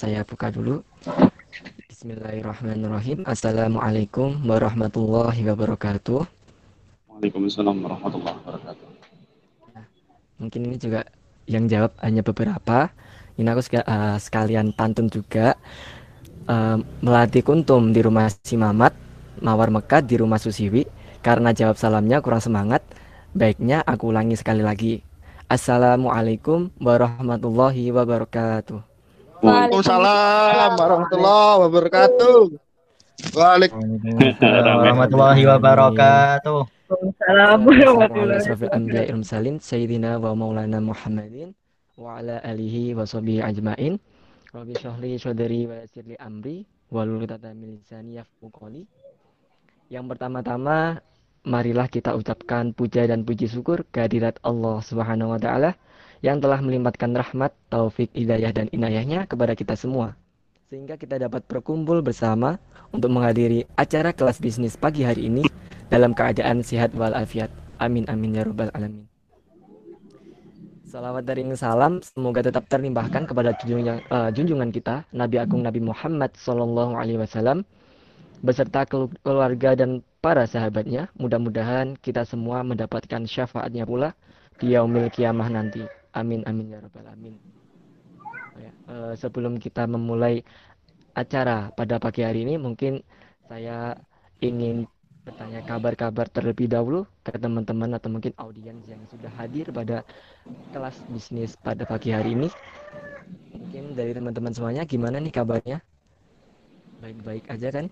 saya buka dulu. Bismillahirrahmanirrahim. Assalamualaikum warahmatullahi wabarakatuh. Waalaikumsalam warahmatullahi wabarakatuh. Mungkin ini juga yang jawab hanya beberapa. Ini aku uh, sekalian pantun juga. Uh, melatih kuntum di rumah si Mamat, mawar mekat di rumah Susiwi. Karena jawab salamnya kurang semangat, baiknya aku ulangi sekali lagi. Assalamualaikum warahmatullahi wabarakatuh. Waalaikumsalam warahmatullahi wabarakatuh. Waalaikumsalam warahmatullahi wabarakatuh. Waalaikumsalam warahmatullahi Sayyidina wa maulana Muhammadin wa ala alihi wa sahbihi ajmain. Rabbi wa yassirli amri wa lulutata min lisani qawli. Yang pertama-tama marilah kita ucapkan puja dan puji syukur kehadirat Allah Subhanahu wa taala yang telah melimpahkan rahmat, taufik, hidayah dan inayahnya kepada kita semua. Sehingga kita dapat berkumpul bersama untuk menghadiri acara kelas bisnis pagi hari ini dalam keadaan sehat walafiat. Amin amin ya rabbal alamin. Salawat dari salam semoga tetap terlimpahkan kepada junjungan, uh, junjungan kita Nabi Agung Nabi Muhammad Sallallahu Alaihi Wasallam beserta keluarga dan para sahabatnya. Mudah-mudahan kita semua mendapatkan syafaatnya pula di yaumil kiamah nanti. Amin amin ya rabbal alamin. Ya, uh, sebelum kita memulai acara pada pagi hari ini, mungkin saya ingin bertanya kabar-kabar terlebih dahulu ke teman-teman atau mungkin audiens yang sudah hadir pada kelas bisnis pada pagi hari ini. Mungkin dari teman-teman semuanya gimana nih kabarnya? Baik-baik aja kan?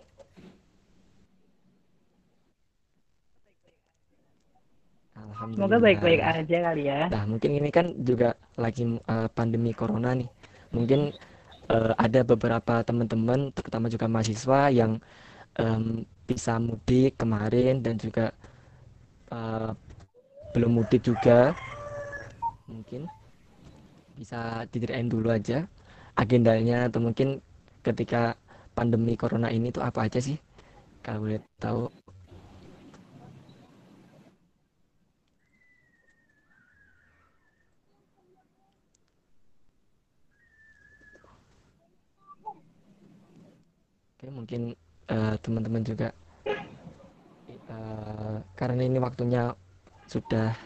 Semoga baik-baik aja kali ya. Nah, mungkin ini kan juga lagi uh, pandemi corona nih. Mungkin uh, ada beberapa teman-teman, terutama juga mahasiswa yang um, bisa mudik kemarin dan juga uh, belum mudik juga. Mungkin bisa diceritain dulu aja agendanya atau mungkin ketika pandemi corona ini tuh apa aja sih? Kalau boleh tahu Oke, mungkin uh, teman-teman juga uh, karena ini waktunya sudah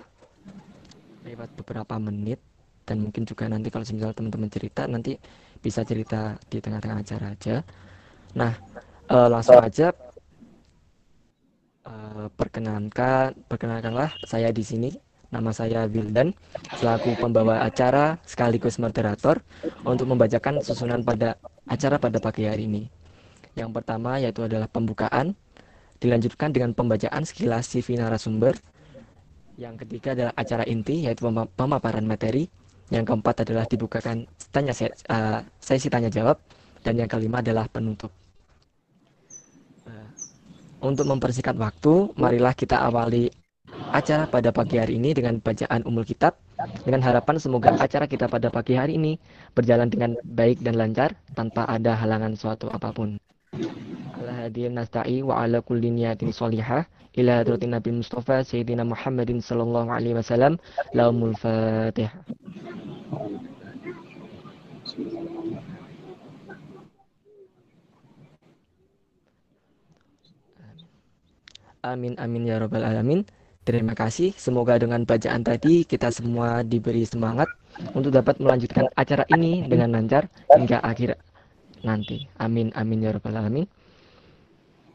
lewat beberapa menit dan mungkin juga nanti kalau misal teman-teman cerita nanti bisa cerita di tengah-tengah acara aja. Nah, uh, langsung aja uh, perkenankan perkenalkanlah saya di sini Nama saya Wildan, selaku pembawa acara sekaligus moderator untuk membacakan susunan pada acara pada pagi hari ini. Yang pertama yaitu adalah pembukaan, dilanjutkan dengan pembacaan sekilas CV narasumber. Yang ketiga adalah acara inti yaitu pemaparan materi. Yang keempat adalah dibukakan tanya uh, sesi tanya jawab dan yang kelima adalah penutup. Uh, untuk mempersingkat waktu, marilah kita awali acara pada pagi hari ini dengan bacaan umul kitab dengan harapan semoga acara kita pada pagi hari ini berjalan dengan baik dan lancar tanpa ada halangan suatu apa pun. Ala hadirin nasta'i wa ala kulli niyatin salihah ila hadratin Nabi Mustafa Sayyidina Muhammadin sallallahu alaihi wasallam laumul fatihah. Amin amin ya rabbal alamin. Terima kasih. Semoga dengan bacaan tadi kita semua diberi semangat untuk dapat melanjutkan acara ini dengan lancar hingga akhir nanti. Amin amin ya rabbal alamin.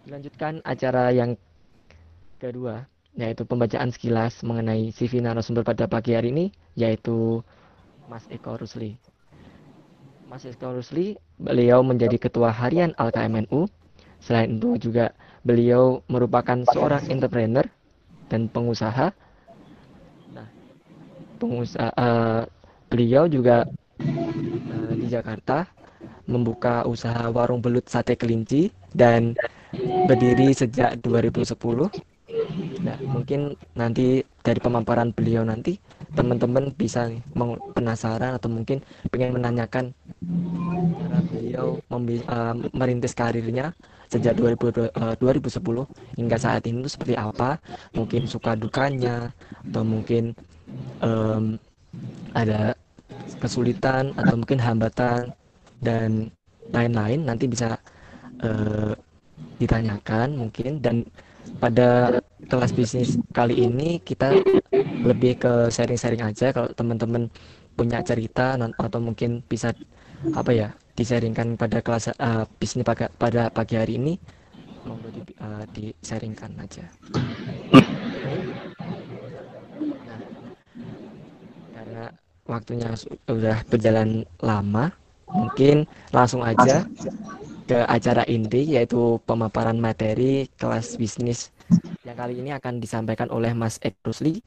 Lanjutkan acara yang kedua yaitu pembacaan sekilas mengenai CV narasumber pada pagi hari ini yaitu Mas Eko Rusli. Mas Eko Rusli, beliau menjadi ketua harian LKMNU. Selain itu juga beliau merupakan seorang entrepreneur dan pengusaha. Nah, pengusaha uh, beliau juga uh, di Jakarta membuka usaha warung belut sate kelinci dan berdiri sejak 2010. Nah, mungkin nanti dari pemaparan beliau nanti teman-teman bisa penasaran atau mungkin pengen menanyakan cara beliau uh, merintis karirnya sejak 2000, uh, 2010 hingga saat ini itu seperti apa mungkin suka dukanya atau mungkin um, ada kesulitan atau mungkin hambatan dan lain-lain nanti bisa uh, ditanyakan mungkin dan pada kelas bisnis kali ini kita lebih ke sharing-sharing aja kalau teman-teman punya cerita atau mungkin bisa apa ya disaringkan pada kelas uh, bisnis pada, pada pagi hari ini monggo di, uh, disaringkan aja. Nah, karena waktunya sudah berjalan lama, mungkin langsung aja ke acara inti yaitu pemaparan materi kelas bisnis yang kali ini akan disampaikan oleh Mas Ek Rusli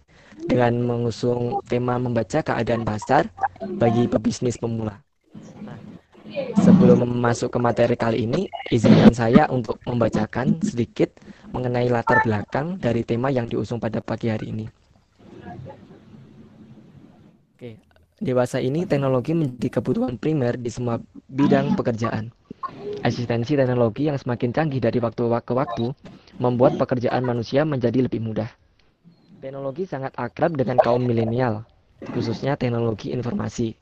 dengan mengusung tema membaca keadaan pasar bagi pebisnis pemula. Nah, sebelum masuk ke materi kali ini, izinkan saya untuk membacakan sedikit mengenai latar belakang dari tema yang diusung pada pagi hari ini. Oke, dewasa ini teknologi menjadi kebutuhan primer di semua bidang pekerjaan. Asistensi teknologi yang semakin canggih dari waktu ke waktu membuat pekerjaan manusia menjadi lebih mudah. Teknologi sangat akrab dengan kaum milenial, khususnya teknologi informasi,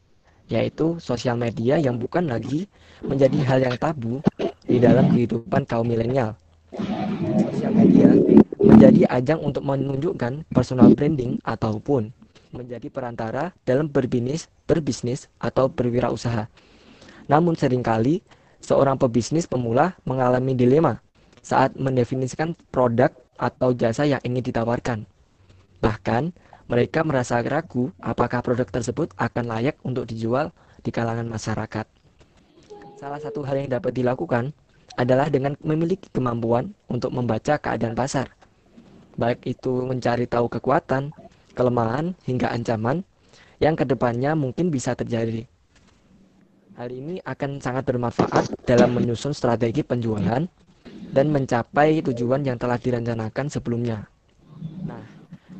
yaitu sosial media yang bukan lagi menjadi hal yang tabu di dalam kehidupan kaum milenial. Sosial media menjadi ajang untuk menunjukkan personal branding ataupun menjadi perantara dalam berbisnis, berbisnis atau berwirausaha. Namun sering kali seorang pebisnis pemula mengalami dilema saat mendefinisikan produk atau jasa yang ingin ditawarkan. Bahkan, mereka merasa ragu apakah produk tersebut akan layak untuk dijual di kalangan masyarakat. Salah satu hal yang dapat dilakukan adalah dengan memiliki kemampuan untuk membaca keadaan pasar, baik itu mencari tahu kekuatan, kelemahan, hingga ancaman yang ke depannya mungkin bisa terjadi. Hal ini akan sangat bermanfaat dalam menyusun strategi penjualan dan mencapai tujuan yang telah direncanakan sebelumnya. Nah,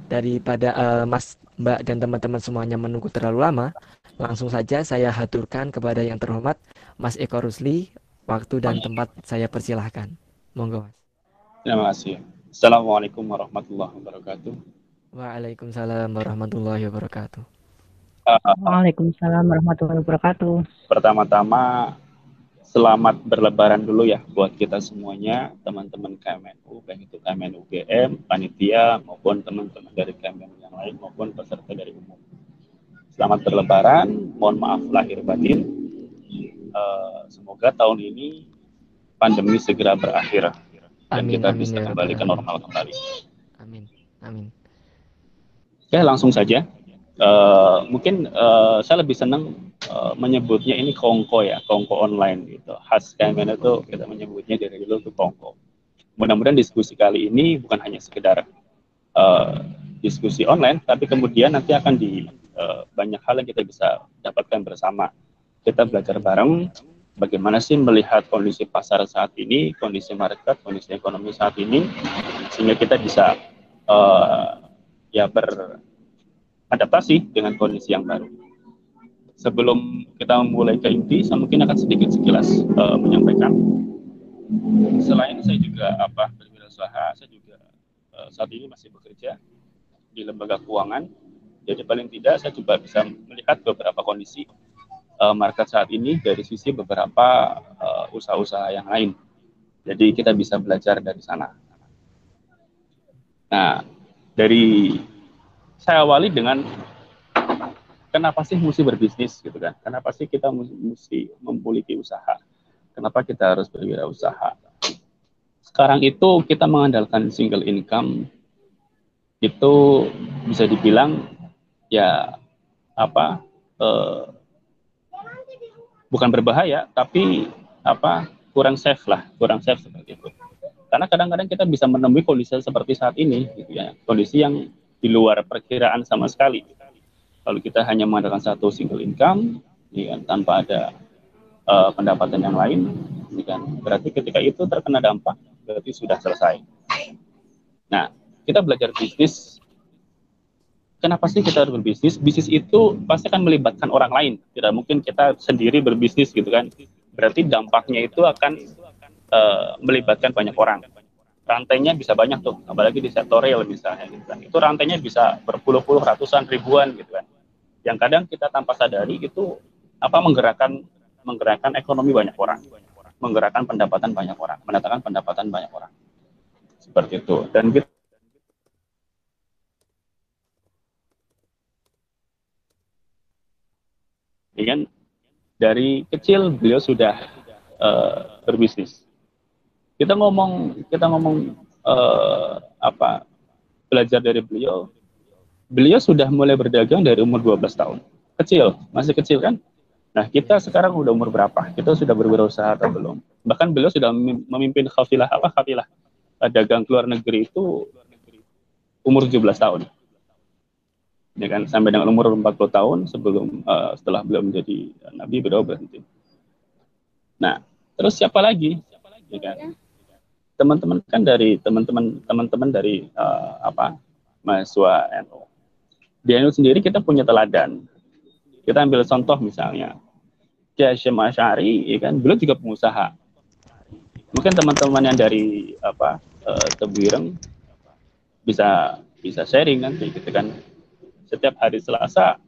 daripada uh, Mas, Mbak, dan teman-teman semuanya menunggu terlalu lama, langsung saja saya haturkan kepada yang terhormat Mas Eko Rusli, waktu dan tempat saya persilahkan. Monggo, Mas. Terima kasih. Assalamualaikum warahmatullahi wabarakatuh. Waalaikumsalam warahmatullahi wabarakatuh. Waalaikumsalam warahmatullahi wabarakatuh. Pertama-tama selamat berlebaran dulu ya buat kita semuanya, teman-teman KMNU, baik itu KMNU UGM, panitia maupun teman-teman dari KMNU yang lain maupun peserta dari umum. Selamat berlebaran, mohon maaf lahir batin. Uh, semoga tahun ini pandemi segera berakhir dan amin, kita amin, bisa ya, kembali ya. ke normal kembali. Amin. Amin. Oke, langsung saja uh, mungkin uh, saya lebih senang uh, menyebutnya ini kongko ya, kongko online gitu. Khas KMN itu kita menyebutnya dari dulu itu kongko. Mudah-mudahan diskusi kali ini bukan hanya sekedar uh, diskusi online, tapi kemudian nanti akan di uh, banyak hal yang kita bisa dapatkan bersama. Kita belajar bareng bagaimana sih melihat kondisi pasar saat ini, kondisi market, kondisi ekonomi saat ini, sehingga kita bisa uh, ya ber adaptasi dengan kondisi yang baru. Sebelum kita memulai ke inti, saya mungkin akan sedikit sekilas uh, menyampaikan. Selain saya juga apa berwirausaha, saya juga uh, saat ini masih bekerja di lembaga keuangan. Jadi paling tidak saya juga bisa melihat beberapa kondisi uh, market saat ini dari sisi beberapa usaha-usaha yang lain. Jadi kita bisa belajar dari sana. Nah, dari saya awali dengan kenapa sih mesti berbisnis gitu kan? Kenapa sih kita mesti memiliki usaha? Kenapa kita harus berwirausaha? Sekarang itu kita mengandalkan single income itu bisa dibilang ya apa eh, bukan berbahaya tapi apa kurang safe lah kurang safe seperti itu karena kadang-kadang kita bisa menemui kondisi seperti saat ini gitu ya kondisi yang di luar perkiraan sama sekali. Kalau kita hanya mengandalkan satu single income, ya kan, tanpa ada uh, pendapatan yang lain, ya kan, berarti ketika itu terkena dampak, berarti sudah selesai. Nah, kita belajar bisnis. Kenapa sih kita harus berbisnis? Bisnis itu pasti akan melibatkan orang lain. Tidak mungkin kita sendiri berbisnis gitu kan. Berarti dampaknya itu akan uh, melibatkan banyak orang rantainya bisa banyak tuh, apalagi di sektor real misalnya gitu kan. Itu rantainya bisa berpuluh-puluh, ratusan, ribuan gitu kan. Yang kadang kita tanpa sadari itu apa menggerakkan menggerakkan ekonomi banyak orang, menggerakkan pendapatan banyak orang, mendatangkan pendapatan banyak orang. Seperti itu. Dan kita kan dari kecil beliau sudah uh, berbisnis. Kita ngomong kita ngomong uh, apa belajar dari beliau. Beliau sudah mulai berdagang dari umur 12 tahun. Kecil, masih kecil kan? Nah, kita sekarang udah umur berapa? Kita sudah berwirausaha atau belum? Bahkan beliau sudah memimpin kafilah apa kafilah dagang keluar negeri itu umur 17 tahun ya kan sampai dengan umur 40 tahun sebelum uh, setelah beliau menjadi nabi beliau berhenti. Nah, terus siapa lagi? Ya kan? Teman-teman kan dari teman-teman teman-teman dari uh, apa? mahasiswa NU. Di NU sendiri kita punya teladan. Kita ambil contoh misalnya Kiai Syekh Asy'ari, ya kan, beliau juga pengusaha. Mungkin teman-teman yang dari apa? Uh, Tebuireng bisa bisa sharing kan gitu kan setiap hari Selasa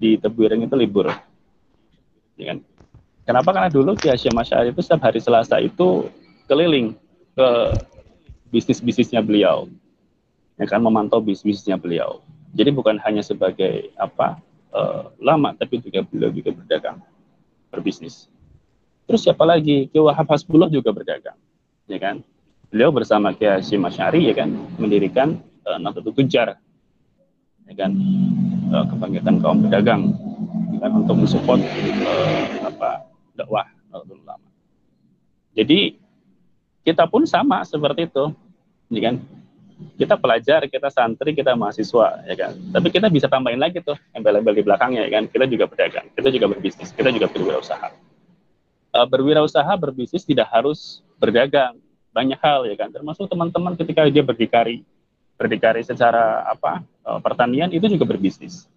di Tebuireng itu libur. Ya kan? Kenapa? Karena dulu Ki Hasyim Asy'ari itu setiap hari Selasa itu keliling ke bisnis-bisnisnya beliau. Ya kan memantau bisnisnya beliau. Jadi bukan hanya sebagai apa uh, lama tapi juga beliau juga berdagang, berbisnis. Terus siapa lagi? Ki Wahab Hasbullah juga berdagang. Ya kan? Beliau bersama Ki Hasyim Asy'ari ya kan mendirikan uh, Nahdlatul Tujar ya kan uh, kebangkitan kaum pedagang ya kan untuk mensupport uh, apa dakwah ulama. Jadi kita pun sama seperti itu, ya kan? Kita pelajar, kita santri, kita mahasiswa, ya kan? Tapi kita bisa tambahin lagi tuh embel-embel di belakangnya, ya kan? Kita juga pedagang, kita juga berbisnis, kita juga berwirausaha. Uh, berwirausaha, berbisnis tidak harus berdagang, banyak hal, ya kan? Termasuk teman-teman ketika dia berdikari, berdikari secara apa uh, pertanian itu juga berbisnis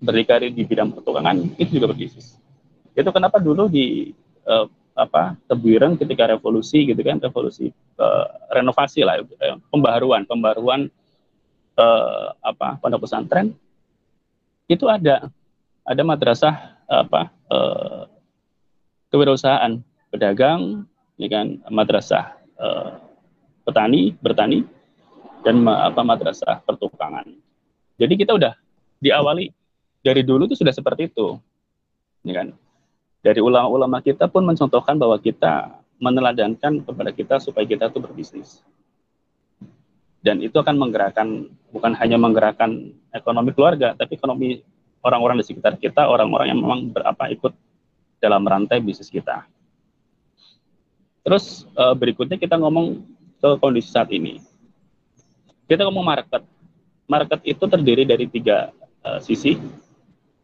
berdikari di bidang pertukangan itu juga berbisnis itu kenapa dulu di uh, apa Tebuireng ketika revolusi gitu kan revolusi uh, renovasi lah uh, pembaharuan pembaharuan uh, apa pondok pesantren itu ada ada madrasah apa uh, kewirausahaan pedagang ya kan madrasah uh, petani bertani dan apa madrasah pertukangan. Jadi kita udah diawali dari dulu itu sudah seperti itu, ya kan? Dari ulama-ulama kita pun mencontohkan bahwa kita meneladankan kepada kita supaya kita tuh berbisnis. Dan itu akan menggerakkan bukan hanya menggerakkan ekonomi keluarga, tapi ekonomi orang-orang di sekitar kita, orang-orang yang memang berapa ikut dalam rantai bisnis kita. Terus eh, berikutnya kita ngomong ke kondisi saat ini kita ngomong market. Market itu terdiri dari tiga uh, sisi.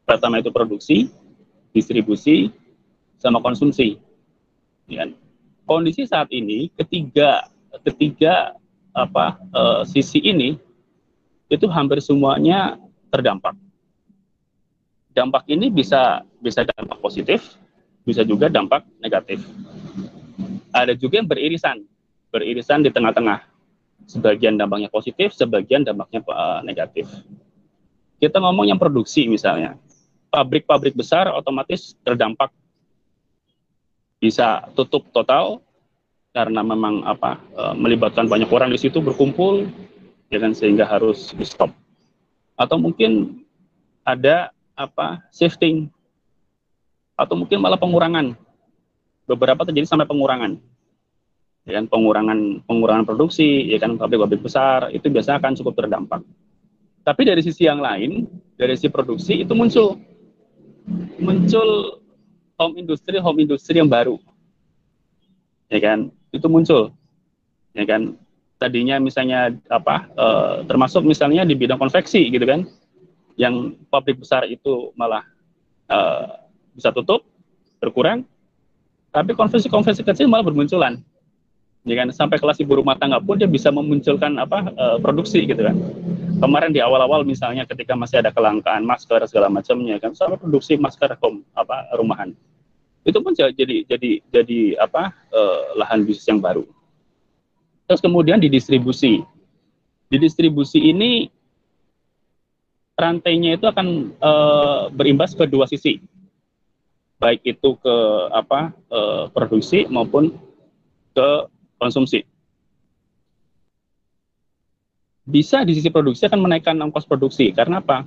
Pertama itu produksi, distribusi, sama konsumsi. Ya. Kondisi saat ini ketiga ketiga apa uh, sisi ini itu hampir semuanya terdampak. Dampak ini bisa bisa dampak positif, bisa juga dampak negatif. Ada juga yang beririsan, beririsan di tengah-tengah Sebagian dampaknya positif, sebagian dampaknya uh, negatif. Kita ngomong yang produksi misalnya. Pabrik-pabrik besar otomatis terdampak bisa tutup total karena memang apa uh, melibatkan banyak orang di situ berkumpul ya kan sehingga harus di stop. Atau mungkin ada apa shifting atau mungkin malah pengurangan. Beberapa terjadi sampai pengurangan ya kan pengurangan pengurangan produksi ya kan pabrik-pabrik besar itu biasanya akan cukup terdampak tapi dari sisi yang lain dari sisi produksi itu muncul muncul home industry home industry yang baru. Ya kan? Itu muncul. Ya kan? Tadinya misalnya apa e, termasuk misalnya di bidang konveksi gitu kan? Yang pabrik besar itu malah e, bisa tutup berkurang. Tapi konveksi-konveksi kecil malah bermunculan. Ya kan? Sampai kelas ibu rumah tangga pun dia bisa memunculkan apa uh, produksi gitu kan kemarin di awal-awal misalnya ketika masih ada kelangkaan masker segala macamnya kan sampai produksi masker home apa rumahan. Itu pun jadi jadi jadi apa uh, lahan bisnis yang baru. Terus kemudian di distribusi di distribusi ini rantainya itu akan uh, berimbas ke dua sisi. Baik itu ke apa uh, produksi maupun ke konsumsi. Bisa di sisi produksi akan menaikkan ongkos produksi karena apa?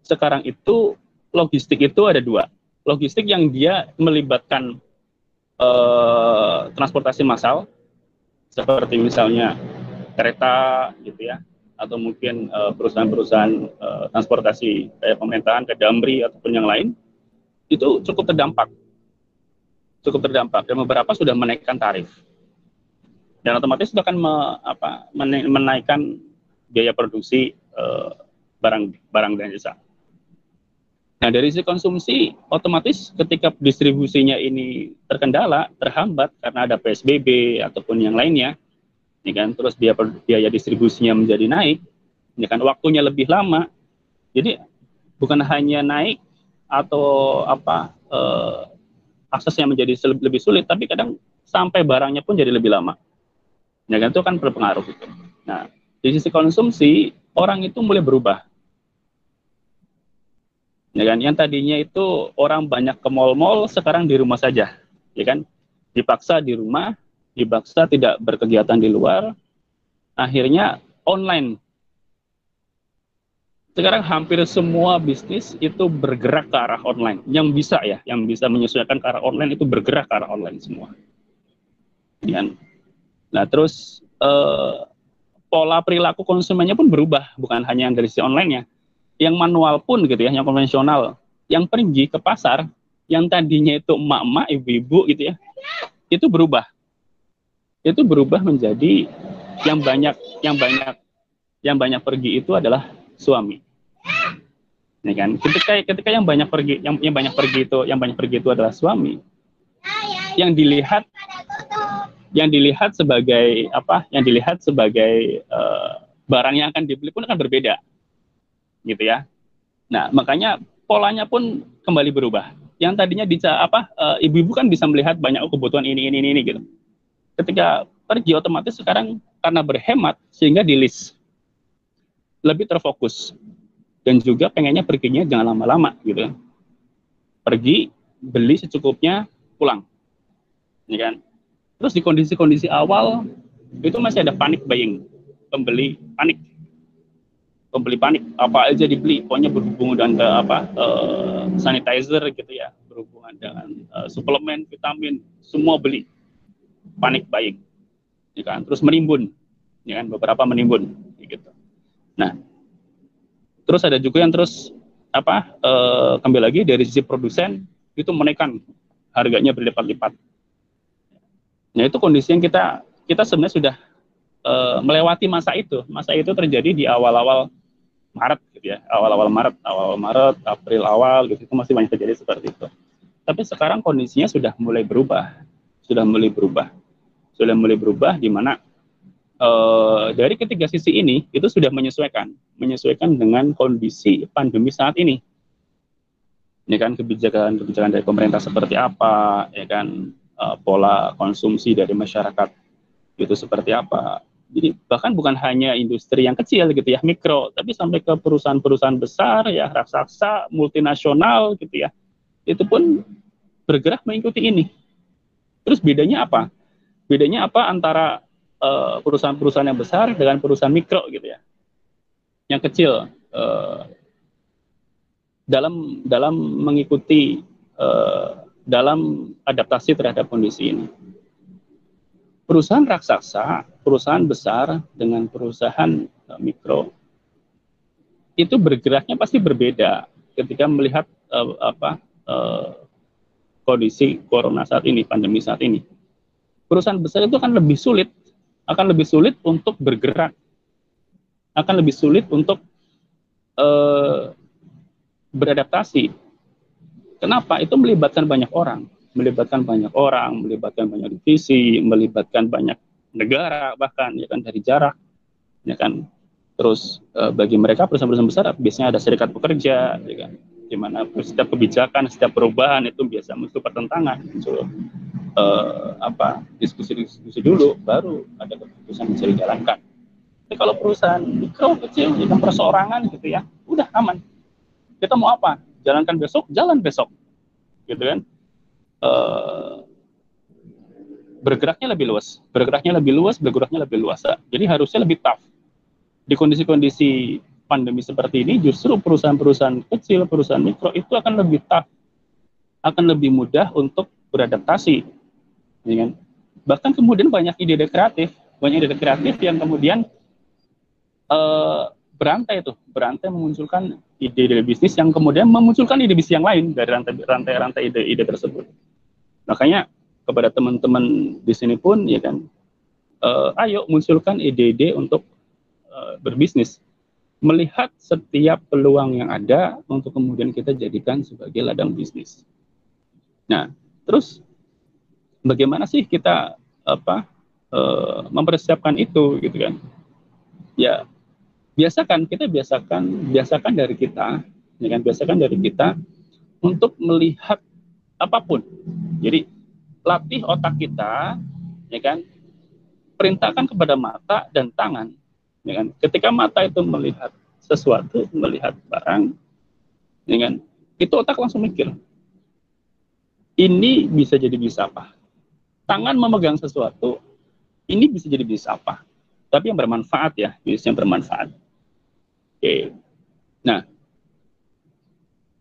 Sekarang itu logistik itu ada dua. Logistik yang dia melibatkan uh, transportasi massal seperti misalnya kereta gitu ya atau mungkin eh, perusahaan-perusahaan uh, transportasi kayak pemerintahan ke Damri ataupun yang lain itu cukup terdampak cukup terdampak dan beberapa sudah menaikkan tarif dan otomatis itu akan me, apa, menaikkan biaya produksi uh, barang barang dan jasa. Nah dari sisi konsumsi otomatis ketika distribusinya ini terkendala, terhambat karena ada PSBB ataupun yang lainnya, ya kan, terus biaya biaya distribusinya menjadi naik, ya kan, waktunya lebih lama, jadi bukan hanya naik atau apa eh, aksesnya menjadi lebih sulit, tapi kadang sampai barangnya pun jadi lebih lama. Ya kan itu kan berpengaruh gitu. Nah, di sisi konsumsi orang itu mulai berubah. Ya kan, yang tadinya itu orang banyak ke mall-mall sekarang di rumah saja, ya kan? Dipaksa di rumah, dipaksa tidak berkegiatan di luar, akhirnya online sekarang hampir semua bisnis itu bergerak ke arah online. Yang bisa ya, yang bisa menyesuaikan ke arah online itu bergerak ke arah online semua. Ya. Nah terus eh, pola perilaku konsumennya pun berubah, bukan hanya yang dari sisi online-nya. Yang manual pun gitu ya, yang konvensional. Yang pergi ke pasar, yang tadinya itu emak-emak, ibu-ibu gitu ya, itu berubah. Itu berubah menjadi yang banyak, yang banyak, yang banyak pergi itu adalah suami. Ya kan? Ketika ketika yang banyak pergi yang, yang banyak pergi itu yang banyak pergi itu adalah suami. Yang dilihat yang dilihat sebagai apa? Yang dilihat sebagai uh, barang yang akan dibeli pun akan berbeda. Gitu ya. Nah, makanya polanya pun kembali berubah. Yang tadinya bisa apa? ibu ibu-ibu kan bisa melihat banyak oh, kebutuhan ini ini ini gitu. Ketika pergi otomatis sekarang karena berhemat sehingga di list lebih terfokus dan juga pengennya perginya jangan lama-lama gitu kan pergi beli secukupnya pulang ya kan terus di kondisi-kondisi awal itu masih ada panik buying. Pembeli panik. Pembeli panik. Apa aja dibeli pokoknya berhubungan dengan ke apa uh, sanitizer gitu ya. Berhubungan dengan uh, suplemen vitamin semua beli. Panik buying. Ya kan? Terus menimbun. Ya kan? Beberapa menimbun. Gitu. Nah, terus ada juga yang terus apa e, kembali lagi dari sisi produsen itu menaikkan harganya berlipat-lipat. Nah itu kondisi yang kita kita sebenarnya sudah e, melewati masa itu. Masa itu terjadi di awal-awal Maret gitu ya, awal-awal Maret, awal Maret, April awal gitu itu masih banyak terjadi seperti itu. Tapi sekarang kondisinya sudah mulai berubah, sudah mulai berubah, sudah mulai berubah di mana uh, dari ketiga sisi ini itu sudah menyesuaikan, menyesuaikan dengan kondisi pandemi saat ini. Ya kan kebijakan-kebijakan dari pemerintah seperti apa, ya kan uh, pola konsumsi dari masyarakat itu seperti apa. Jadi bahkan bukan hanya industri yang kecil gitu ya, mikro, tapi sampai ke perusahaan-perusahaan besar ya, raksasa, multinasional gitu ya. Itu pun bergerak mengikuti ini. Terus bedanya apa? Bedanya apa antara Eh, perusahaan-perusahaan yang besar dengan perusahaan mikro gitu ya, yang kecil uh, dalam dalam mengikuti uh, dalam adaptasi terhadap kondisi ini. Perusahaan raksasa, perusahaan besar dengan perusahaan uh, mikro itu bergeraknya pasti berbeda ketika melihat uh, apa uh, kondisi corona saat ini, pandemi saat ini. Perusahaan besar itu akan lebih sulit akan lebih sulit untuk bergerak, akan lebih sulit untuk uh, beradaptasi. Kenapa? Itu melibatkan banyak orang, melibatkan banyak orang, melibatkan banyak divisi, melibatkan banyak negara bahkan ya kan dari jarak, ya kan. Terus uh, bagi mereka perusahaan-perusahaan besar biasanya ada serikat pekerja, ya kan di mana setiap kebijakan, setiap perubahan itu biasa muncul pertentangan, muncul uh, apa diskusi-diskusi dulu, baru ada keputusan bisa dijalankan. Tapi kalau perusahaan mikro kecil, yang perseorangan gitu ya, udah aman. Kita mau apa? Jalankan besok, jalan besok. gitu kan? Uh, bergeraknya lebih luas. Bergeraknya lebih luas bergeraknya lebih luas. Jadi harusnya lebih tough. Di kondisi-kondisi pandemi seperti ini justru perusahaan-perusahaan kecil perusahaan mikro itu akan lebih tough. Akan lebih mudah untuk beradaptasi. Ya kan? bahkan kemudian banyak ide-ide kreatif. Banyak ide kreatif yang kemudian uh, berantai itu berantai memunculkan ide-ide bisnis yang kemudian memunculkan ide bisnis yang lain dari rantai-rantai ide-ide tersebut. Makanya kepada teman-teman di sini pun ya kan, uh, ayo munculkan ide-ide untuk uh, berbisnis, melihat setiap peluang yang ada untuk kemudian kita jadikan sebagai ladang bisnis. Nah, terus bagaimana sih kita apa uh, mempersiapkan itu gitu kan? Ya biasakan kita biasakan biasakan dari kita ya kan? Biasakan dari kita untuk melihat apa pun. Jadi latih otak kita ya kan? Perintahkan kepada mata dan tangan ya kan? Ketika mata itu melihat sesuatu melihat barang ya kan? Itu otak langsung mikir ini bisa jadi bisa apa tangan memegang sesuatu ini bisa jadi bisa apa tapi yang bermanfaat ya bisnis yang bermanfaat Oke. Nah,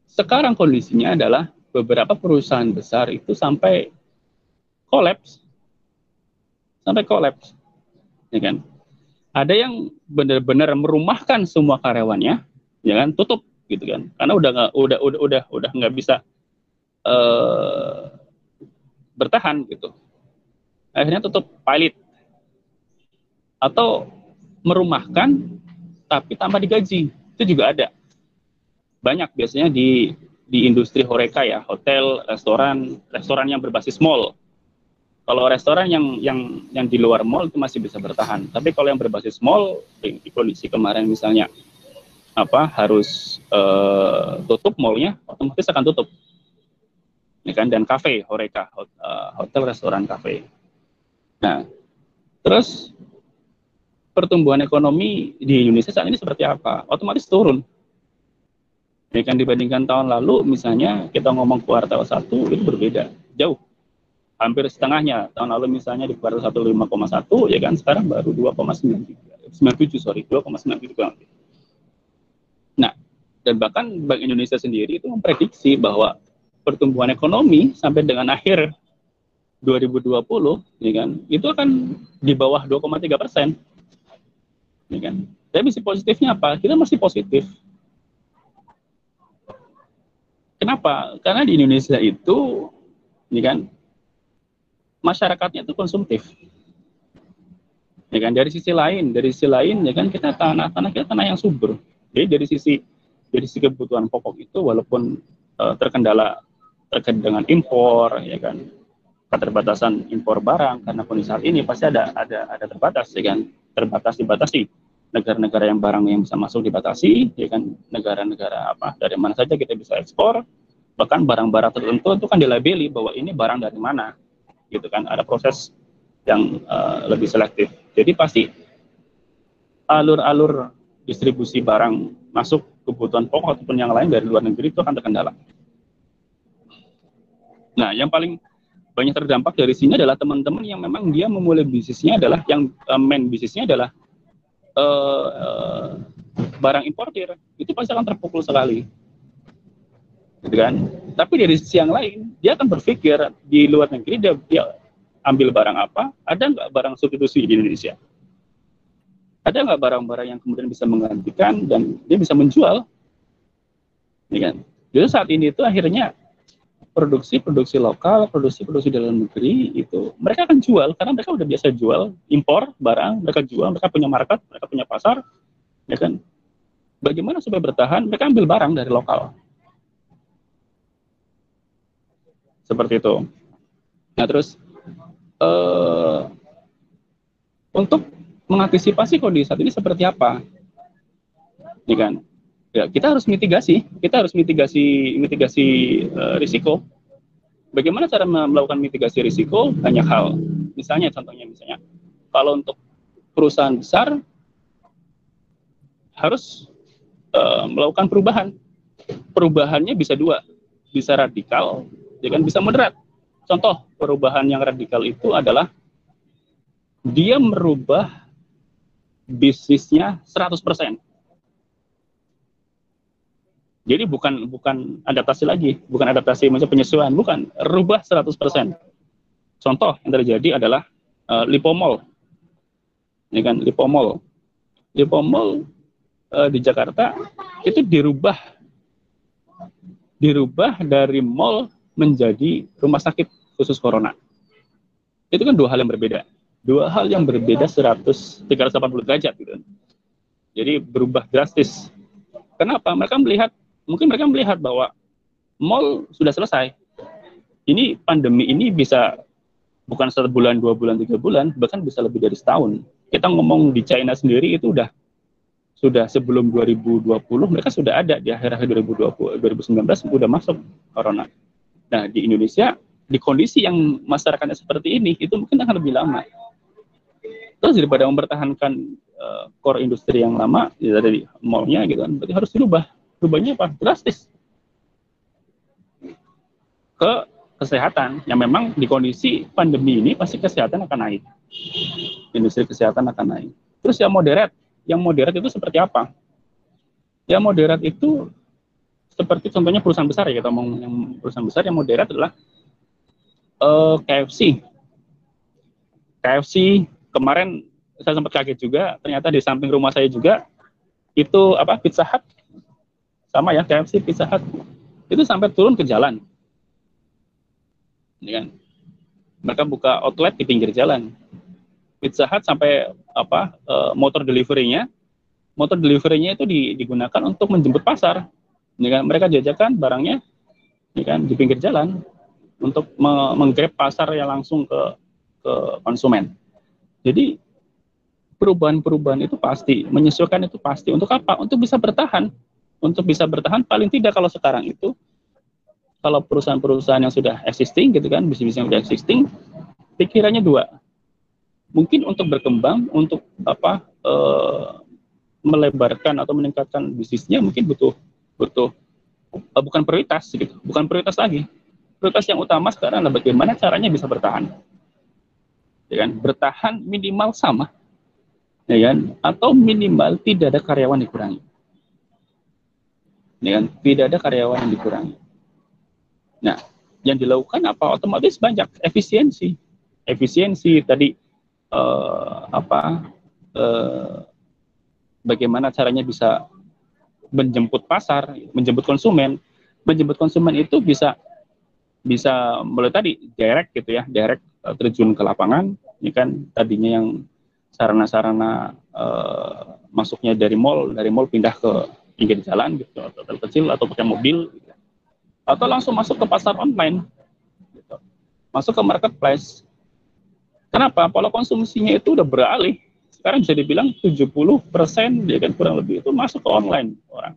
sekarang kondisinya adalah beberapa perusahaan besar itu sampai kolaps. Sampai kolaps. Ya kan? Ada yang benar-benar merumahkan semua karyawannya, ya kan, tutup gitu kan. Karena udah nggak udah udah udah udah nggak bisa uh, bertahan gitu. Akhirnya tutup pilot atau merumahkan tapi tanpa digaji. Itu juga ada. Banyak biasanya di di industri horeca ya. Hotel restoran restoran yang berbasis mall. Kalau restoran yang yang yang di luar mall itu masih bisa bertahan. Tapi kalau yang berbasis mall di, di kondisi kemarin misalnya apa harus uh, tutup mallnya otomatis akan tutup. Ya kan? Dan kafe horeca eh, hotel restoran kafe. Nah terus pertumbuhan ekonomi di Indonesia saat ini seperti apa? Otomatis turun. Ya kan dibandingkan tahun lalu, misalnya kita ngomong kuartal satu itu berbeda, jauh. Hampir setengahnya. Tahun lalu misalnya di kuartal satu 5,1, ya kan sekarang baru 2,97, 97 sorry, 2,97 Nah, dan bahkan Bank Indonesia sendiri itu memprediksi bahwa pertumbuhan ekonomi sampai dengan akhir 2020, ya kan, itu akan di bawah 2,3 persen ya kan? Tapi sisi positifnya apa? Kita masih positif. Kenapa? Karena di Indonesia itu, ya kan, masyarakatnya itu konsumtif. Ya kan, dari sisi lain, dari sisi lain, ya kan, kita tanah tanah kita tanah yang subur. Jadi dari sisi dari sisi kebutuhan pokok itu, walaupun uh, terkendala terkait dengan impor, ya kan, keterbatasan impor barang karena kondisi saat ini pasti ada ada ada terbatas, ya kan, terbatas dibatasi negara-negara yang barang yang bisa masuk dibatasi, ya kan negara-negara apa dari mana saja kita bisa ekspor, bahkan barang-barang tertentu itu kan dilabeli bahwa ini barang dari mana, gitu kan ada proses yang uh, lebih selektif. Jadi pasti alur-alur distribusi barang masuk kebutuhan pokok ataupun yang lain dari luar negeri itu akan terkendala. Nah, yang paling banyak terdampak dari sini adalah teman-teman yang memang dia memulai bisnisnya adalah yang uh, main bisnisnya adalah uh, barang importir itu pasti akan terpukul sekali. Gitu kan? Tapi dari sisi yang lain dia akan berpikir di luar negeri dia, dia ambil barang apa ada nggak barang substitusi di Indonesia? Ada nggak barang-barang yang kemudian bisa menggantikan dan dia bisa menjual? Ya kan? Jadi saat ini itu akhirnya produksi-produksi lokal, produksi-produksi dalam negeri itu mereka akan jual karena mereka udah biasa jual impor barang, mereka jual, mereka punya market, mereka punya pasar, ya kan? Bagaimana supaya bertahan? Mereka ambil barang dari lokal. Seperti itu. Nah terus uh, untuk mengantisipasi kondisi saat ini seperti apa? Ya kan? Ya kita harus mitigasi kita harus mitigasi mitigasi uh, risiko bagaimana cara melakukan mitigasi risiko banyak hal misalnya contohnya misalnya kalau untuk perusahaan besar harus uh, melakukan perubahan perubahannya bisa dua bisa radikal ya kan bisa moderat. Contoh perubahan yang radikal itu adalah dia merubah bisnisnya 100%. Jadi bukan bukan adaptasi lagi, bukan adaptasi macam penyesuaian, bukan, rubah 100%. Contoh yang terjadi adalah uh, Lipomol. Ini kan Lipomol. Lipomol uh, di Jakarta itu dirubah dirubah dari mall menjadi rumah sakit khusus corona. Itu kan dua hal yang berbeda. Dua hal yang berbeda 100 380 derajat gitu. Jadi berubah drastis. Kenapa? Mereka melihat mungkin mereka melihat bahwa mall sudah selesai. Ini pandemi ini bisa bukan satu bulan, dua bulan, tiga bulan, bahkan bisa lebih dari setahun. Kita ngomong di China sendiri itu udah sudah sebelum 2020 mereka sudah ada di akhir-akhir 2020 2019 sudah masuk corona. Nah, di Indonesia di kondisi yang masyarakatnya seperti ini itu mungkin akan lebih lama. Terus daripada mempertahankan uh, core industri yang lama ya dari mallnya gitu kan, berarti harus dirubah. Rubahnya apa? Drastis. Ke kesehatan yang memang di kondisi pandemi ini pasti kesehatan akan naik. Industri kesehatan akan naik. Terus yang moderat yang moderat itu seperti apa? Yang moderat itu seperti contohnya perusahaan besar ya kita ngomong yang perusahaan besar yang moderat adalah uh, eh, KFC. KFC kemarin saya sempat kaget juga ternyata di samping rumah saya juga itu apa Pizza Hut sama ya KFC Pizza Hut. Itu sampai turun ke jalan. Ini kan. Mereka buka outlet di pinggir jalan. Pizza Hut sampai apa uh, motor deliverynya motor deliverynya itu digunakan untuk menjemput pasar. Ya kan mereka jajakan barangnya ya kan di pinggir jalan untuk me menggrab pasar yang langsung ke ke konsumen. Jadi perubahan-perubahan itu pasti menyesuaikan itu pasti. Untuk apa? Untuk bisa bertahan untuk bisa bertahan paling tidak kalau sekarang itu kalau perusahaan-perusahaan yang sudah existing gitu kan bisnis yang sudah existing pikirannya dua. Mungkin untuk berkembang untuk apa uh, melebarkan atau meningkatkan bisnisnya mungkin butuh butuh uh, bukan prioritas gitu bukan prioritas lagi. Prioritas yang utama sekarang adalah bagaimana caranya bisa bertahan. Ya kan? Bertahan minimal sama. Ya kan? Atau minimal tidak ada karyawan dikurangi kan tidak ada karyawan yang dikurangi. Nah yang dilakukan apa? Otomatis banyak efisiensi. Efisiensi tadi uh, apa uh, bagaimana caranya bisa menjemput pasar, menjemput konsumen. Menjemput konsumen itu bisa bisa mulai tadi direct gitu ya, direct uh, terjun ke lapangan, ini kan tadinya yang sarana-sarana uh, masuknya dari mall, dari mall pindah ke pinggir jalan gitu, atau hotel kecil atau pakai mobil, gitu. atau langsung masuk ke pasar online, gitu. masuk ke marketplace, Kenapa? Pola konsumsinya itu udah beralih. Sekarang bisa dibilang 70 persen, ya kan kurang lebih itu masuk ke online orang.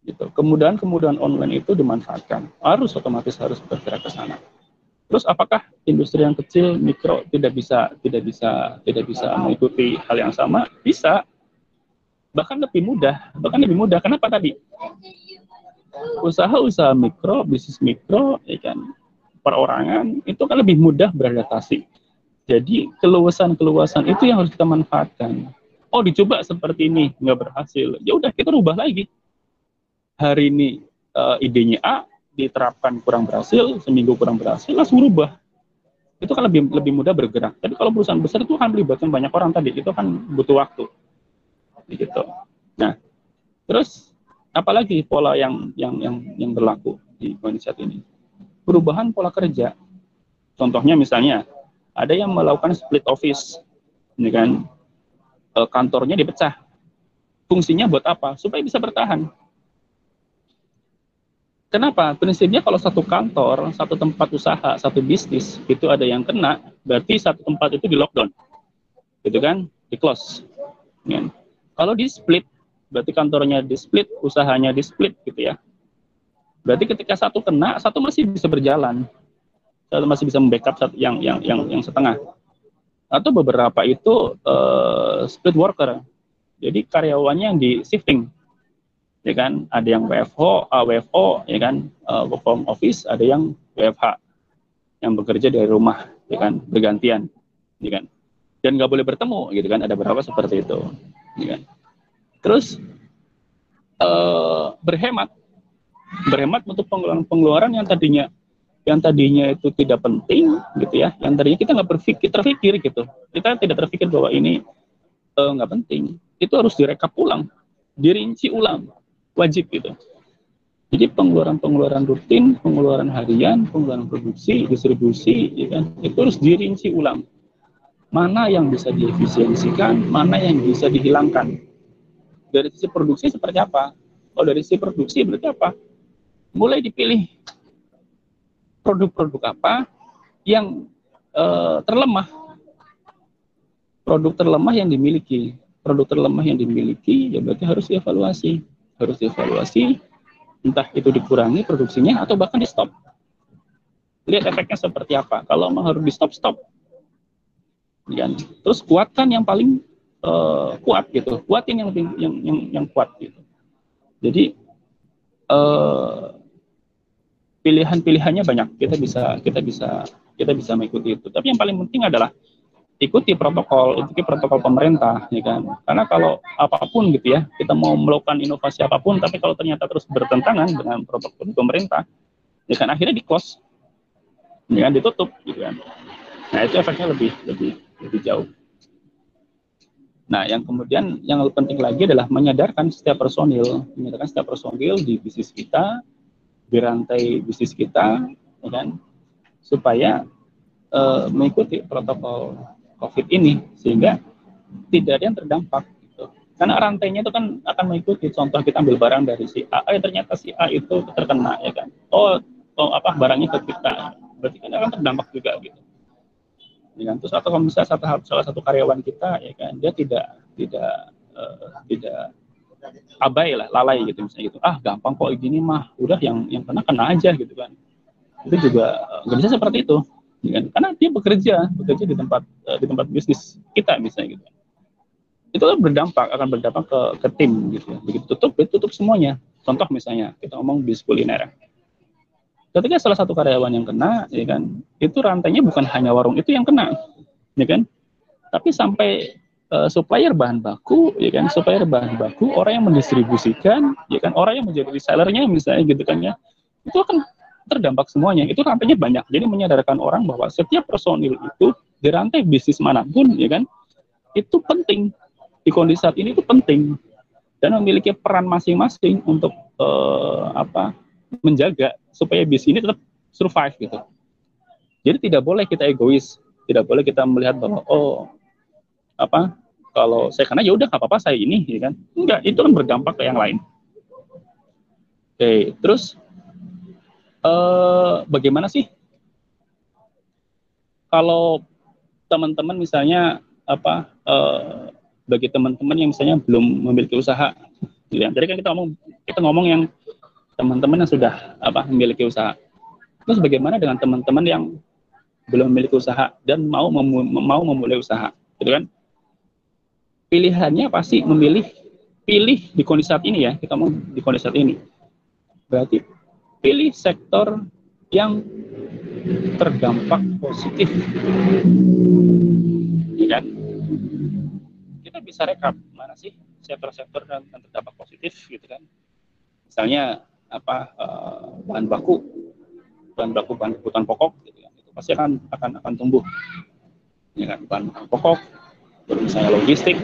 Gitu. Kemudahan-kemudahan online itu dimanfaatkan. Harus otomatis harus bergerak ke sana. Terus apakah industri yang kecil, mikro tidak bisa tidak bisa tidak bisa mengikuti hal yang sama? Bisa. Bahkan lebih mudah. Bahkan lebih mudah. Kenapa tadi? Usaha-usaha mikro, bisnis mikro, ya kan, perorangan itu kan lebih mudah beradaptasi. Jadi keluasan-keluasan itu yang harus kita manfaatkan. Oh dicoba seperti ini nggak berhasil, ya udah kita rubah lagi. Hari ini uh, idenya A diterapkan kurang berhasil, seminggu kurang berhasil, langsung rubah. Itu kan lebih lebih mudah bergerak. Tapi kalau perusahaan besar itu kan melibatkan banyak orang tadi, itu kan butuh waktu. Gitu. Nah, terus apalagi pola yang yang yang yang berlaku di kondisi saat ini? perubahan pola kerja. Contohnya misalnya ada yang melakukan split office, ini kan e, kantornya dipecah. Fungsinya buat apa? Supaya bisa bertahan. Kenapa? Prinsipnya kalau satu kantor, satu tempat usaha, satu bisnis itu ada yang kena, berarti satu tempat itu di lockdown, gitu kan? Di close. Ya. Kalau di split, berarti kantornya di split, usahanya di split, gitu ya. Berarti ketika satu kena, satu masih bisa berjalan. Satu masih bisa membackup satu yang yang yang yang setengah. Atau beberapa itu uh, split worker. Jadi karyawannya yang di shifting. ya kan ada yang WFO, uh, WFO ya kan uh, work from office, ada yang WFH yang bekerja dari rumah ya kan bergantian ya kan dan nggak boleh bertemu gitu kan ada beberapa seperti itu ya terus uh, berhemat. Berhemat untuk pengeluaran-pengeluaran yang tadinya yang tadinya itu tidak penting gitu ya. Yang tadinya kita nggak berpikir terpikir gitu. Kita tidak terpikir bahwa ini eh, nggak uh, penting. Itu harus direkap ulang. Dirinci ulang. Wajib gitu. Jadi pengeluaran-pengeluaran rutin pengeluaran harian pengeluaran produksi distribusi ya kan? Itu harus dirinci ulang mana yang bisa diefisiensikan mana yang bisa dihilangkan. Dari sisi produksi seperti apa? Kalau dari sisi produksi berarti apa? Mulai dipilih produk-produk apa yang uh, terlemah. Produk terlemah yang dimiliki. Produk terlemah yang dimiliki ya berarti harus dievaluasi. Harus dievaluasi entah itu dikurangi produksinya atau bahkan di stop lihat efeknya seperti apa. Kalau memang harus di stop stop dan terus kuatkan yang paling uh, kuat gitu kuatin yang yang yang, yang kuat gitu jadi uh, pilihan-pilihannya banyak. Kita bisa kita bisa kita bisa mengikuti itu. Tapi yang paling penting adalah ikuti protokol, ikuti protokol pemerintah, ya kan? Karena kalau apa pun gitu ya, kita mau melakukan inovasi apa pun, tapi kalau ternyata terus bertentangan dengan protokol pemerintah, ya kan akhirnya di close, ya kan ditutup, gitu kan? Nah itu efeknya lebih lebih lebih jauh. Nah, yang kemudian yang lebih penting lagi adalah menyadarkan setiap personil, menyadarkan setiap personil di bisnis kita, di rantai bisnis kita, ya kan, supaya uh, mengikuti protokol COVID ini sehingga tidak ada yang terdampak. Gitu. Karena rantainya itu kan akan mengikuti. Contoh kita ambil barang dari si A, eh, ternyata si A itu terkena, ya kan. Oh, oh apa barangnya ke kita, berarti kan akan terdampak juga gitu. Ya kan? Terus atau kalau misalnya satu, salah satu karyawan kita, ya kan, dia tidak tidak uh, tidak abai lah, lalai gitu misalnya gitu. Ah gampang kok gini mah, udah yang yang kena kena aja gitu kan. Itu juga eh, nggak bisa seperti itu, ya kan? Karena dia bekerja, bekerja di tempat eh, di tempat bisnis kita misalnya gitu. Itu kan berdampak, akan berdampak ke, ke tim gitu. Ya. Begitu tutup, tutup semuanya. Contoh misalnya kita ngomong bisnis kuliner. Ketika salah satu karyawan yang kena, ya kan, itu rantainya bukan hanya warung itu yang kena, ya kan, tapi sampai uh, supplier bahan baku, ya kan, supplier bahan baku, orang yang mendistribusikan, ya kan, orang yang menjadi resellernya misalnya gitu kan ya, itu akan terdampak semuanya. Itu rantainya banyak. Jadi menyadarkan orang bahwa setiap personil itu di rantai bisnis mana pun, ya kan, itu penting. Di kondisi saat ini itu penting. Dan memiliki peran masing-masing untuk uh, apa menjaga supaya bisnis ini tetap survive gitu. Jadi tidak boleh kita egois, tidak boleh kita melihat bahwa oh apa kalau saya kena ya udah nggak apa-apa saya ini ya kan enggak itu kan berdampak ke yang lain oke terus eh, bagaimana sih kalau teman-teman misalnya apa eh, bagi teman-teman yang misalnya belum memiliki usaha gitu ya. Jadi kan kita ngomong kita ngomong yang teman-teman yang sudah apa memiliki usaha. Terus bagaimana dengan teman-teman yang belum memiliki usaha dan mau memu mau memulai usaha, gitu kan? pilihannya pasti memilih pilih di kondisi saat ini ya kita mau di kondisi saat ini berarti pilih sektor yang terdampak positif ya kita bisa rekap mana sih sektor-sektor yang terdampak positif gitu kan misalnya apa uh, bahan baku bahan baku bahan kebutuhan pokok gitu kan itu pasti akan akan akan tumbuh. Ya kan bahan pokok misalnya logistik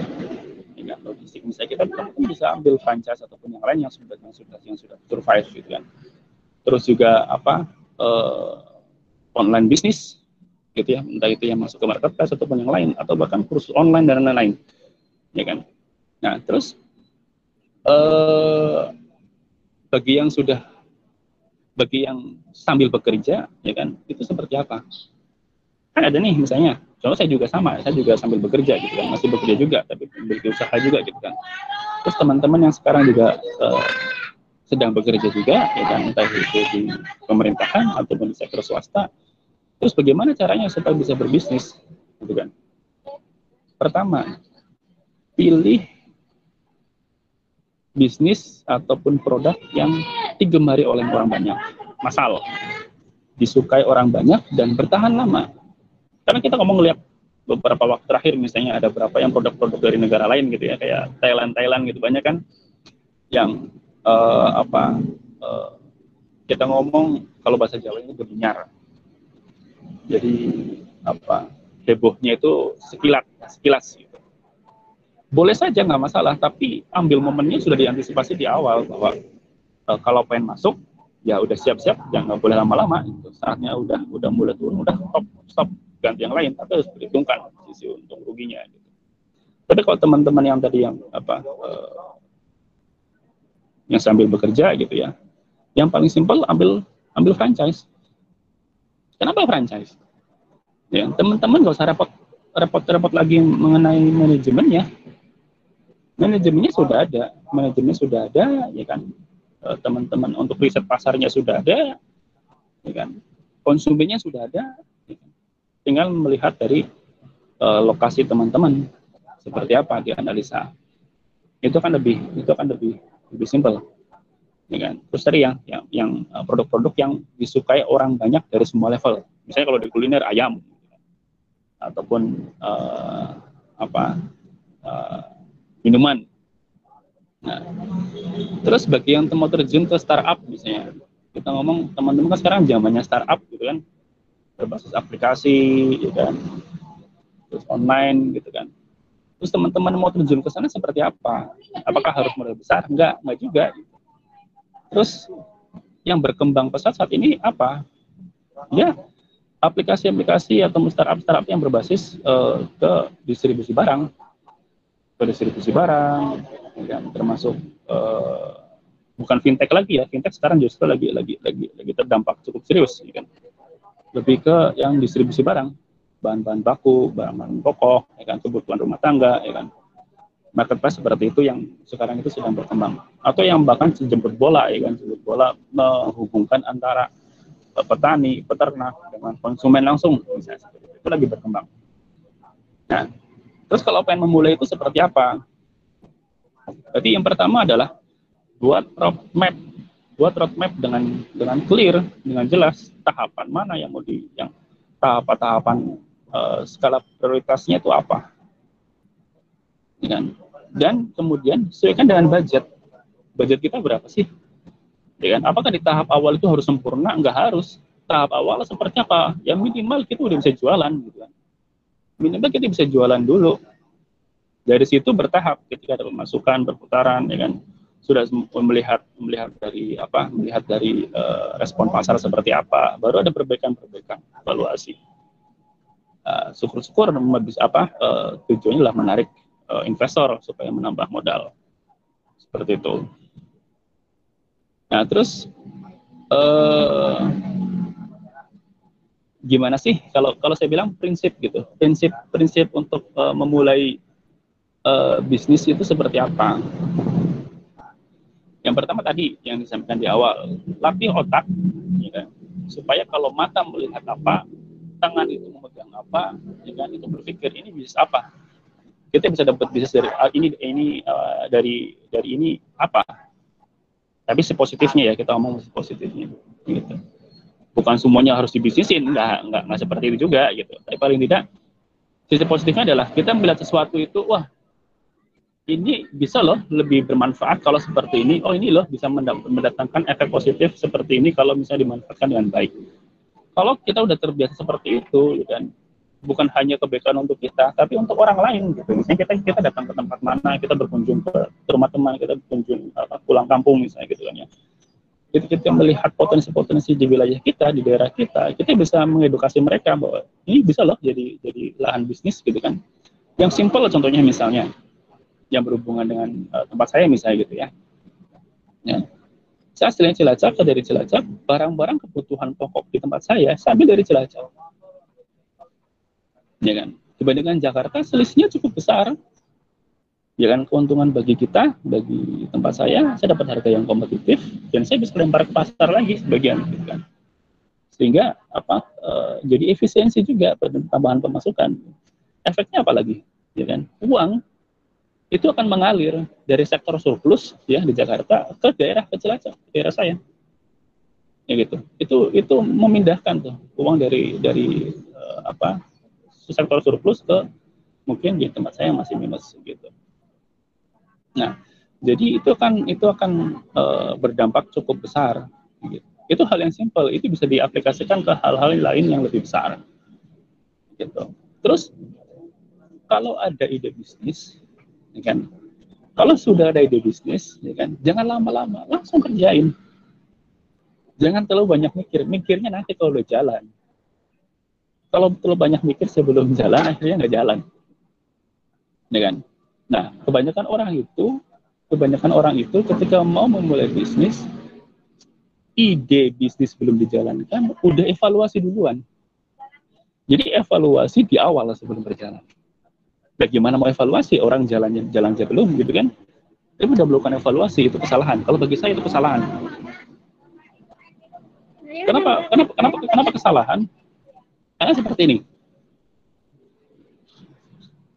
ya logistik. Misalnya kita mungkin bisa ambil franchise ataupun yang lain yang sudah yang sudah yang sudah survive gitu kan. Terus juga apa uh, online bisnis gitu ya. Entah itu yang masuk ke marketplace ataupun yang lain atau bahkan kursus online dan lain-lain. Ya kan. Nah terus uh, bagi yang sudah bagi yang sambil bekerja ya kan itu seperti apa kan ada nih misalnya Soalnya saya juga sama, saya juga sambil bekerja gitu kan, masih bekerja juga, tapi memiliki usaha juga gitu kan. Terus teman-teman yang sekarang juga uh, sedang bekerja juga, ya kan, entah itu di pemerintahan ataupun di sektor swasta. Terus bagaimana caranya supaya bisa berbisnis, gitu kan? Pertama, pilih bisnis ataupun produk yang digemari oleh orang banyak. Masal, disukai orang banyak dan bertahan lama. Karena kita ngomong lihat beberapa waktu terakhir misalnya ada berapa yang produk-produk dari negara lain gitu ya kayak Thailand Thailand gitu banyak kan yang uh, apa uh, kita ngomong kalau bahasa Jawa ini berbinyar jadi apa hebohnya itu sekilat sekilas. Boleh saja nggak masalah. Tapi ambil momennya sudah diantisipasi di awal bahwa uh, kalau pengen masuk ya udah siap-siap jangan boleh lama-lama. Itu saatnya udah udah mulai turun udah stop stop ganti yang lain. Tapi harus perhitungkan sisi untung ruginya gitu. tapi kalau teman-teman yang tadi yang apa uh, yang sambil bekerja gitu ya yang paling simpel ambil ambil franchise. Kenapa franchise? Ya teman-teman gak usah repot repot-repot lagi mengenai manajemennya manajemennya sudah ada. Manajemennya sudah ada ya kan? Eh, teman-teman untuk riset pasarnya sudah ada ya kan? Konsumennya sudah ada tinggal melihat dari uh, lokasi teman-teman seperti apa dianalisa. Itu kan lebih itu kan lebih lebih simpel ya kan? Terus tadi yang yang yang eh, produk-produk yang disukai orang banyak dari semua level. Misalnya kalau di kuliner ayam. Ataupun uh, apa uh, minuman. Nah terus bagi yang mau terjun ke startup misalnya kita ngomong teman-teman kan sekarang zamannya startup gitu kan. Berbasis aplikasi gitu kan. Terus online gitu kan. Terus teman-teman mau terjun ke sana seperti apa? Apakah harus modal besar? Enggak enggak juga. Terus yang berkembang pesat saat ini apa? Ya aplikasi-aplikasi atau startup-startup yang berbasis uh, ke distribusi barang ke distribusi barang ya, termasuk uh, bukan fintech lagi ya fintech sekarang justru lagi lagi lagi lagi terdampak cukup serius ya kan lebih ke yang distribusi barang, bahan-bahan baku, bahan-bahan pokok, ya kan, kebutuhan rumah tangga, ya kan. Marketplace seperti itu yang sekarang itu sedang berkembang. Atau yang bahkan jemput bola, ya kan, jemput bola menghubungkan antara petani, peternak dengan konsumen langsung, misalnya itu lagi berkembang. Nah, terus kalau pengen memulai itu seperti apa? Jadi yang pertama adalah buat roadmap buat roadmap dengan dengan clear, dengan jelas tahapan mana yang mau di yang tahapan-tahapan uh, skala prioritasnya itu apa. Ya kan? Dan kemudian sesuaikan dengan budget. Budget kita berapa sih? Ya kan? Apakah di tahap awal itu harus sempurna? Enggak harus. Tahap awal seperti apa? Ya minimal kita udah bisa jualan gitu kan. Minimal kita bisa jualan dulu. Dari situ bertahap ketika ada pemasukan, berputaran ya kan? Sudah melihat melihat dari apa melihat dari uh, respon pasar seperti apa baru ada perbaikan-perbaikan evaluasi. Uh, syukur-syukur bisa apa uh, tujuannya adalah menarik uh, investor supaya menambah modal. Seperti itu. Nah terus uh, gimana sih kalau kalau saya bilang prinsip gitu prinsip prinsip untuk uh, memulai uh, bisnis itu seperti apa yang pertama tadi yang disampaikan di awal, latih otak, ya kan? supaya kalau mata melihat apa, tangan itu memegang apa, ya kan? itu berpikir ini bisnis apa. Kita bisa dapat bisnis dari uh, ini ini uh, dari dari ini apa. Tapi sepositifnya ya kita ngomong positifnya, gitu. Bukan semuanya harus dibisnisin, nggak nggak nggak seperti itu juga gitu. Tapi paling tidak sisi positifnya adalah kita melihat sesuatu itu, wah ini bisa loh lebih bermanfaat kalau seperti ini. Oh ini loh bisa mendatangkan efek positif seperti ini kalau misalnya dimanfaatkan dengan baik. Kalau kita udah terbiasa seperti itu, kan, bukan hanya kebaikan untuk kita, tapi untuk orang lain. Gitu. Misalnya kita kita datang ke tempat mana, kita berkunjung ke, rumah teman, kita berkunjung apa, pulang kampung misalnya gitu kan ya. Kita melihat potensi-potensi di wilayah kita, di daerah kita, kita bisa mengedukasi mereka bahwa ini bisa loh jadi jadi lahan bisnis gitu kan. Yang simpel contohnya misalnya, yang berhubungan dengan uh, tempat saya misalnya gitu ya. ya. Saya aslinya Cilacap, saya dari Cilacap, barang-barang kebutuhan pokok di tempat saya, saya ambil dari Cilacap. Ya kan? Dibandingkan Jakarta, selisihnya cukup besar. Ya kan, keuntungan bagi kita, bagi tempat saya, saya dapat harga yang kompetitif, dan saya bisa lempar ke pasar lagi sebagian. Gitu kan. Sehingga apa? Uh, jadi efisiensi juga tambahan pemasukan. Efeknya apa lagi? Ya kan? Uang itu akan mengalir dari sektor surplus ya di Jakarta ke daerah kecil aja, daerah saya. Ya gitu. Itu itu memindahkan tuh uang dari dari uh, apa sektor surplus ke mungkin di tempat saya masih minus gitu. Nah, jadi itu akan itu akan uh, berdampak cukup besar. Gitu. Itu hal yang simpel, itu bisa diaplikasikan ke hal-hal lain yang lebih besar. Gitu. Terus kalau ada ide bisnis, ya kan? Kalau sudah ada ide bisnis, ya kan? Jangan lama-lama, langsung kerjain. Jangan terlalu banyak mikir. Mikirnya nanti kalau udah jalan. Kalau terlalu banyak mikir sebelum jalan, akhirnya nggak jalan. Ya kan? Nah, kebanyakan orang itu, kebanyakan orang itu ketika mau memulai bisnis, ide bisnis belum dijalankan, udah evaluasi duluan. Jadi evaluasi di awal sebelum berjalan. Bagaimana mau evaluasi? Orang jalannya jalan aja belum gitu kan? Tapi udah melakukan evaluasi itu kesalahan. Kalau bagi saya itu kesalahan. Kenapa kenapa kenapa kenapa kesalahan? Karena seperti ini.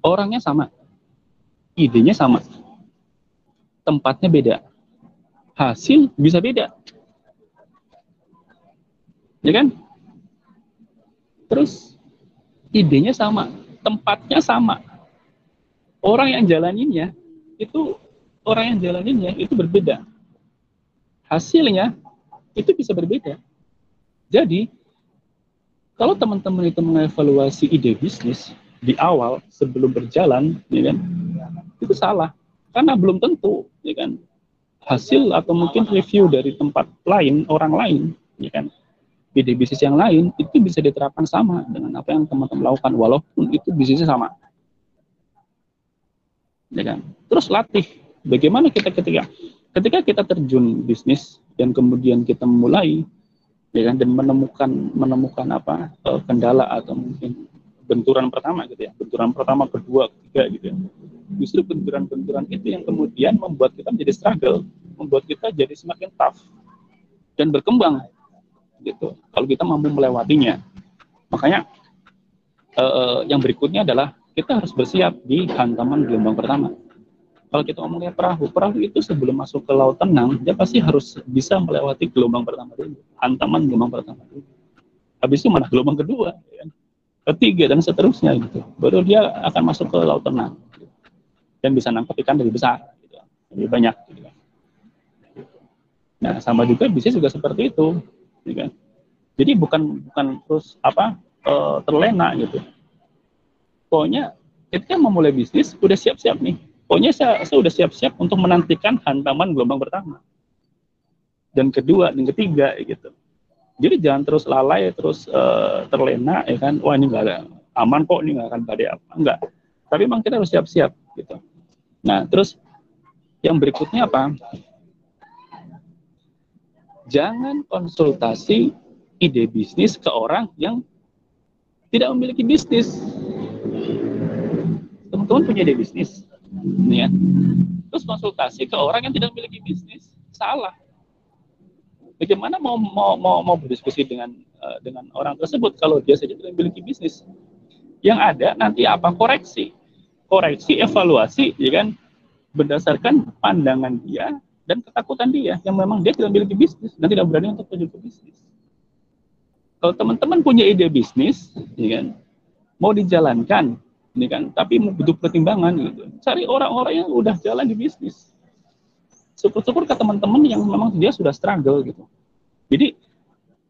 Orangnya sama idenya sama. Tempatnya beda. Hasil bisa beda. Ya kan? Terus idenya sama. Tempatnya sama. Orang yang jalaninnya itu orang yang jalaninnya itu berbeda. Hasilnya itu bisa berbeda. Jadi kalau teman-teman itu mengevaluasi ide bisnis di awal sebelum berjalan, ya kan, itu salah karena belum tentu, ya kan, hasil atau mungkin review dari tempat lain orang lain, ya kan, ide bisnis yang lain itu bisa diterapkan sama dengan apa yang teman-teman lakukan walaupun itu bisnisnya sama ya kan? Terus latih. Bagaimana kita ketika ketika kita terjun bisnis dan kemudian kita mulai ya kan dan menemukan menemukan apa uh, kendala atau mungkin benturan pertama gitu ya benturan pertama kedua ketiga gitu ya justru benturan-benturan itu yang kemudian membuat kita menjadi struggle membuat kita jadi semakin tough dan berkembang gitu kalau kita mampu melewatinya makanya uh, yang berikutnya adalah kita harus bersiap di hantaman gelombang pertama. Kalau kita ngomongnya perahu, perahu itu sebelum masuk ke laut tenang, dia pasti harus bisa melewati gelombang pertama dulu, hantaman gelombang pertama dulu. Habis itu mana gelombang kedua, ya. Ketiga dan seterusnya gitu. Baru dia akan masuk ke laut tenang gitu. dan bisa nangkap ikan lebih besar, gitu. lebih banyak. Gitu. Nah, sama juga bisnis juga seperti itu, gitu kan. Jadi bukan bukan terus apa uh, terlena gitu pokoknya ketika memulai bisnis udah siap-siap nih pokoknya saya, saya udah siap-siap untuk menantikan hantaman gelombang pertama dan kedua dan ketiga gitu jadi jangan terus lalai terus uh, terlena ya kan? Wah ini nggak aman kok ini nggak akan badai apa. Enggak tapi memang kita harus siap-siap gitu. Nah terus yang berikutnya apa? Jangan konsultasi ide bisnis ke orang yang tidak memiliki bisnis. Teman-teman punya ide bisnis, ya. Terus konsultasi ke orang yang tidak memiliki bisnis, salah. Bagaimana mau mau mau, mau berdiskusi dengan uh, dengan orang tersebut kalau dia saja tidak memiliki bisnis? Yang ada nanti apa? Koreksi, koreksi, evaluasi, ya kan, berdasarkan pandangan dia dan ketakutan dia yang memang dia tidak memiliki bisnis dan tidak berani untuk menuju bisnis. Kalau teman-teman punya ide bisnis, ya kan, mau dijalankan, ini kan? Tapi butuh pertimbangan gitu. Cari orang-orang yang udah jalan di bisnis syukur-syukur ke teman-teman yang memang dia sudah struggle gitu. Jadi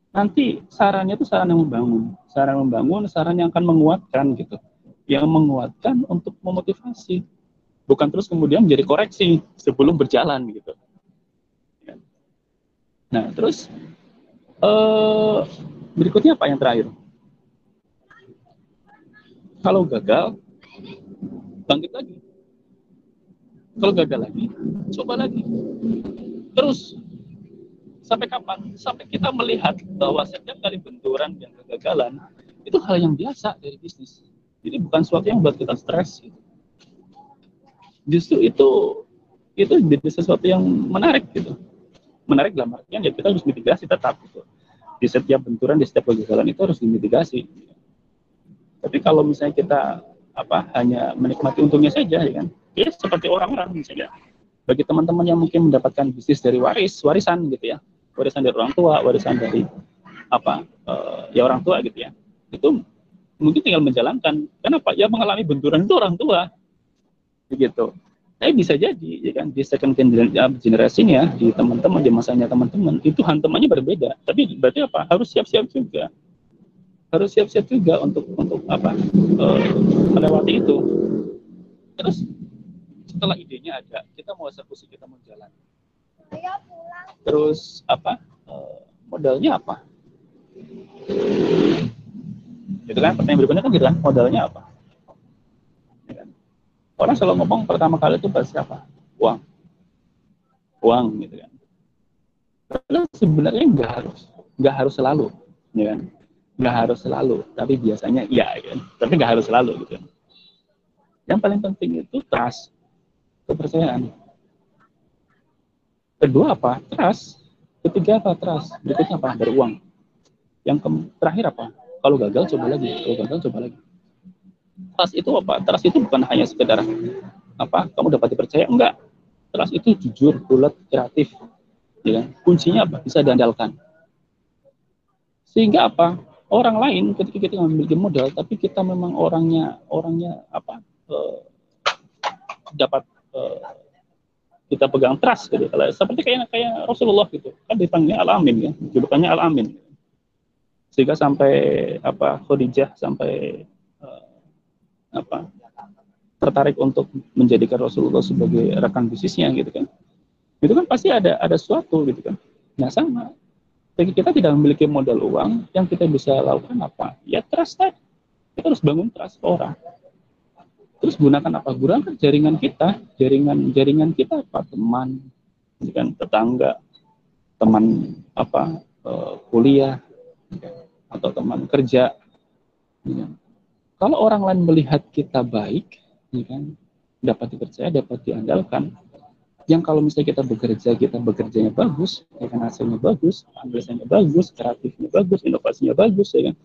nanti sarannya itu saran yang membangun. Saran membangun saran yang akan menguatkan gitu. Yang menguatkan untuk memotivasi. Bukan terus kemudian menjadi koreksi sebelum berjalan gitu. Nah terus eh, berikutnya apa yang terakhir? Kalau gagal, bangkit lagi. Kalau gagal lagi, coba lagi. Terus sampai kapan? Sampai kita melihat bahwa setiap kali benturan dan kegagalan itu hal yang biasa dari bisnis. Jadi bukan sesuatu yang buat kita stres. Gitu. Justru itu itu jadi sesuatu yang menarik gitu. Menarik dalam artian ya kita harus mitigasi tetap gitu. Di setiap benturan, di setiap kegagalan itu harus dimitigasi. Tapi kalau misalnya kita apa hanya menikmati untungnya saja ya kan, ya seperti orang-orang misalnya bagi teman-teman yang mungkin mendapatkan bisnis dari waris warisan gitu ya. Warisan dari orang tua warisan dari apa uh, ya orang tua gitu ya. Itu mungkin tinggal menjalankan. Kenapa? Ya mengalami benturan itu orang tua. Begitu. Tapi bisa jadi ya kan di second generasinya di teman-teman di masanya teman-teman itu hantamannya berbeda. Tapi berarti apa? Harus siap-siap juga. Harus siap-siap juga untuk untuk apa uh, melewati itu. Terus setelah idenya ada kita mau eksekusi kita mau jalan. Terus apa? Uh, modalnya apa? Itu kan? Pertanyaan berikutnya kan gitu kan? Modalnya apa? Ya kan? orang selalu ngomong pertama kali itu pasti apa uang. Uang gitu kan? Lalu sebenarnya nggak harus nggak harus selalu ya kan? Nggak harus selalu tapi biasanya iya ya kan? Tapi nggak harus selalu gitu kan? Yang paling penting itu trust kepercayaan. Kedua apa? Trust. Ketiga apa? Trust. Berikutnya apa? Dari uang yang terakhir apa? Kalau gagal coba lagi. Kalau gagal coba lagi. Trust itu apa? Trust itu bukan hanya sekedar apa? Kamu dapat dipercaya? Enggak. Trust itu jujur bulat kreatif. Ya kan? kuncinya apa? Bisa diandalkan. Sehingga apa? Orang lain ketika kita memiliki modal tapi kita memang orangnya orangnya apa eh, dapat eh, kita pegang trust gitu. Seperti kayak kayak Rasulullah gitu. Kan dipanggilnya al amin ya. Julukannya al amin sehingga sampai apa Khadijah sampai uh, apa tertarik untuk menjadikan Rasulullah sebagai rekan bisnisnya gitu kan. Itu kan pasti ada ada sesuatu gitu kan. Nah sama. Kita tidak memiliki modal uang yang kita bisa lakukan apa? Ya trust tadi. Kita harus bangun trust orang terus gunakan apa gunakan jaringan kita jaringan jaringan kita apa teman gitu kan tetangga teman apa uh, kuliah atau teman kerja. Ya. Kalau orang lain melihat kita baik, ya kan, dapat dipercaya, dapat diandalkan. Yang kalau misalnya kita bekerja, kita bekerjanya bagus, ya kan hasilnya bagus, analisanya bagus, kreatifnya bagus, inovasinya bagus, ya kan.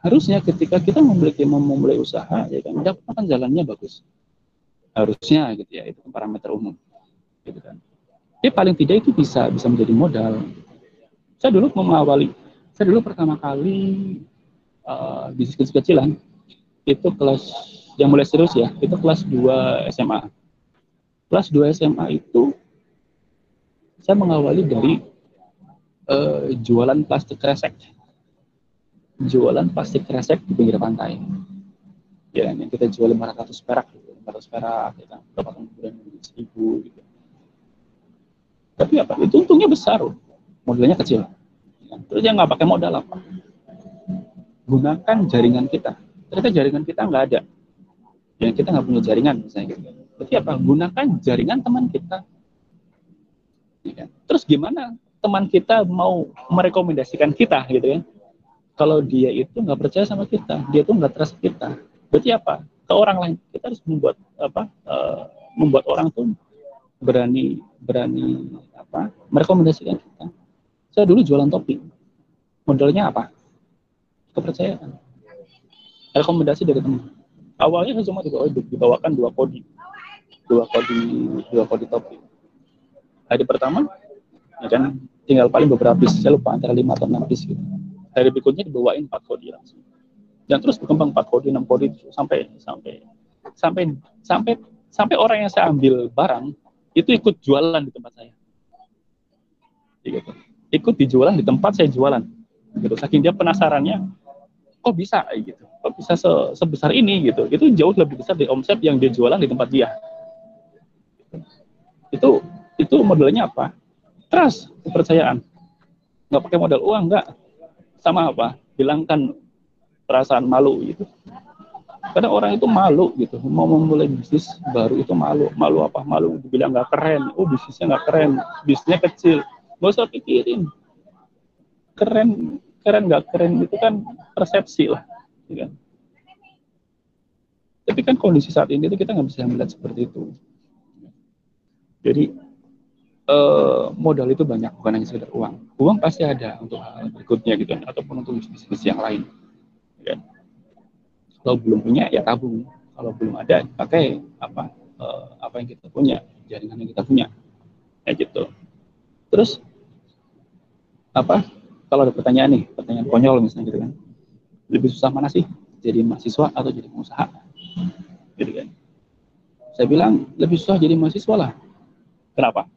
Harusnya ketika kita memiliki memulai usaha, ya kan, dapatkan jalannya bagus. Harusnya gitu ya, itu parameter umum. Gitu kan. Tapi paling tidak itu bisa bisa menjadi modal. Saya dulu mengawali saya dulu pertama kali uh, bisnis kecil-kecilan itu kelas yang mulai serius ya itu kelas 2 SMA kelas 2 SMA itu saya mengawali dari uh, jualan plastik kresek jualan plastik kresek di pinggir pantai ya yang kita jual 500 perak 500 perak ya kan berapa kemudian seribu gitu tapi apa itu untungnya besar modelnya kecil Terus dia nggak pakai modal apa? Gunakan jaringan kita. Ternyata jaringan kita nggak ada. Ya kita nggak punya jaringan misalnya. Gitu. Berarti apa? Gunakan jaringan teman kita. Ya? Terus gimana teman kita mau merekomendasikan kita gitu ya? Kalau dia itu nggak percaya sama kita, dia tuh nggak trust kita. Berarti apa? Ke orang lain kita harus membuat apa? Uh, membuat orang tuh berani berani apa? Merekomendasikan kita saya dulu jualan topi. Modelnya apa? Kepercayaan. Rekomendasi dari teman. Awalnya saya cuma dibawakan dua kodi. Dua kodi, dua kodi topi. Hari pertama, ya kan, tinggal paling beberapa piece. Saya lupa antara lima atau enam piece gitu. Hari berikutnya dibawain empat kodi langsung. Dan terus berkembang empat kodi, enam kodi sampai sampai sampai sampai sampai orang yang saya ambil barang itu ikut jualan di tempat saya. Gitu ikut dijualan di tempat saya jualan. Gitu. Saking dia penasarannya kok bisa? Gitu. Kok bisa se sebesar ini? Gitu. Itu jauh lebih besar dari omset yang dia jualan di tempat dia. Itu itu modelnya apa? Trust kepercayaan. Nggak pakai modal uang nggak sama apa hilangkan perasaan malu gitu kadang orang itu malu gitu mau memulai bisnis baru itu malu malu apa malu dibilang nggak keren oh bisnisnya nggak keren bisnisnya kecil Gak usah pikirin. Keren, keren nggak keren itu kan persepsi lah. Ya kan? Tapi kan kondisi saat ini itu kita nggak bisa melihat seperti itu. Jadi eh, modal itu banyak, bukan hanya sekedar uang. Uang pasti ada untuk hal berikutnya gitu kan, ataupun untuk bisnis yang lain. Ya. Kalau belum punya ya tabung. Kalau belum ada pakai apa? uh, apa yang kita punya, jaringan yang kita punya, kayak gitu. Terus apa? Kalau ada pertanyaan nih, pertanyaan konyol misalnya gitu kan, lebih susah mana sih? Jadi mahasiswa atau jadi pengusaha? Gitu kan? Saya bilang lebih susah jadi mahasiswa lah. Kenapa?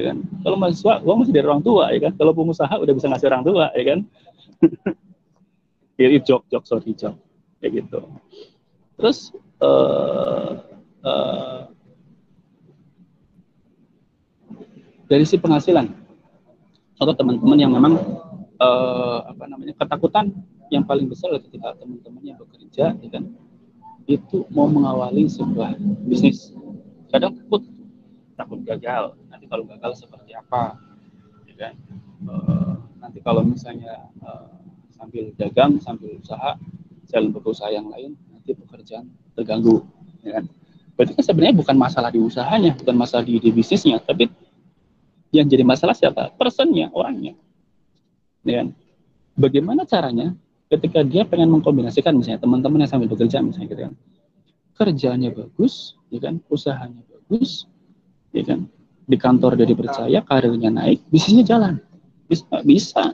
Ya kan? Kalau mahasiswa, uang masih dari orang tua, ya kan? Kalau pengusaha udah bisa ngasih orang tua, ya kan? Jadi jok, jok, sorry jok, kayak gitu. Terus uh, uh, dari si penghasilan, atau teman-teman yang memang uh, apa namanya ketakutan yang paling besar ketika teman-temannya bekerja, ya kan? Itu mau mengawali sebuah bisnis, kadang takut, takut gagal. Nanti kalau gagal seperti apa, ya kan? Uh, nanti kalau misalnya uh, sambil dagang sambil usaha jalan berusaha yang lain nanti pekerjaan terganggu ya kan? Berarti kan sebenarnya bukan masalah di usahanya bukan masalah di, di bisnisnya tapi yang jadi masalah siapa? Personnya orangnya. Ya kan? Bagaimana caranya ketika dia pengen mengkombinasikan misalnya teman-teman yang sambil bekerja misalnya gitu kan? Kerjanya bagus ya kan? Usahanya bagus ya kan? Di kantor dia dipercaya karirnya naik bisnisnya jalan. Bisa bisa.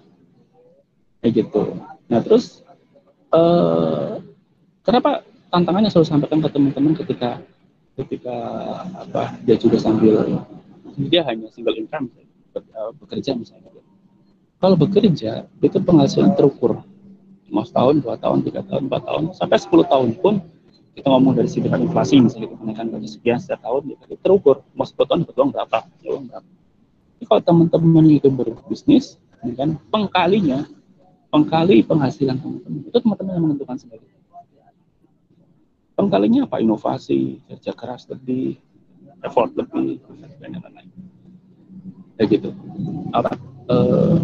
Kayak gitu. Nah terus uh, kenapa tantangannya selalu sampaikan ke teman-teman ketika ketika apa dia juga sambil dia hanya single income eh, bekerja misalnya. Kalau bekerja itu penghasilan terukur. Mau setahun dua tahun tiga tahun empat tahun sampai sepuluh tahun pun kita ngomong dari segi inflasi misalnya kita kenaikan gaji sekian setiap tahun ya, terukur mau dapat uang berapa uang berapa Jadi kalau teman-teman itu berbisnis ya kan pengkalinya pengkali penghasilan teman-teman. Itu teman-teman yang menentukan sendiri. Pengkalinya apa? Inovasi, kerja keras lebih, effort lebih, dan lain-lain. Ya gitu. Apa? Uh,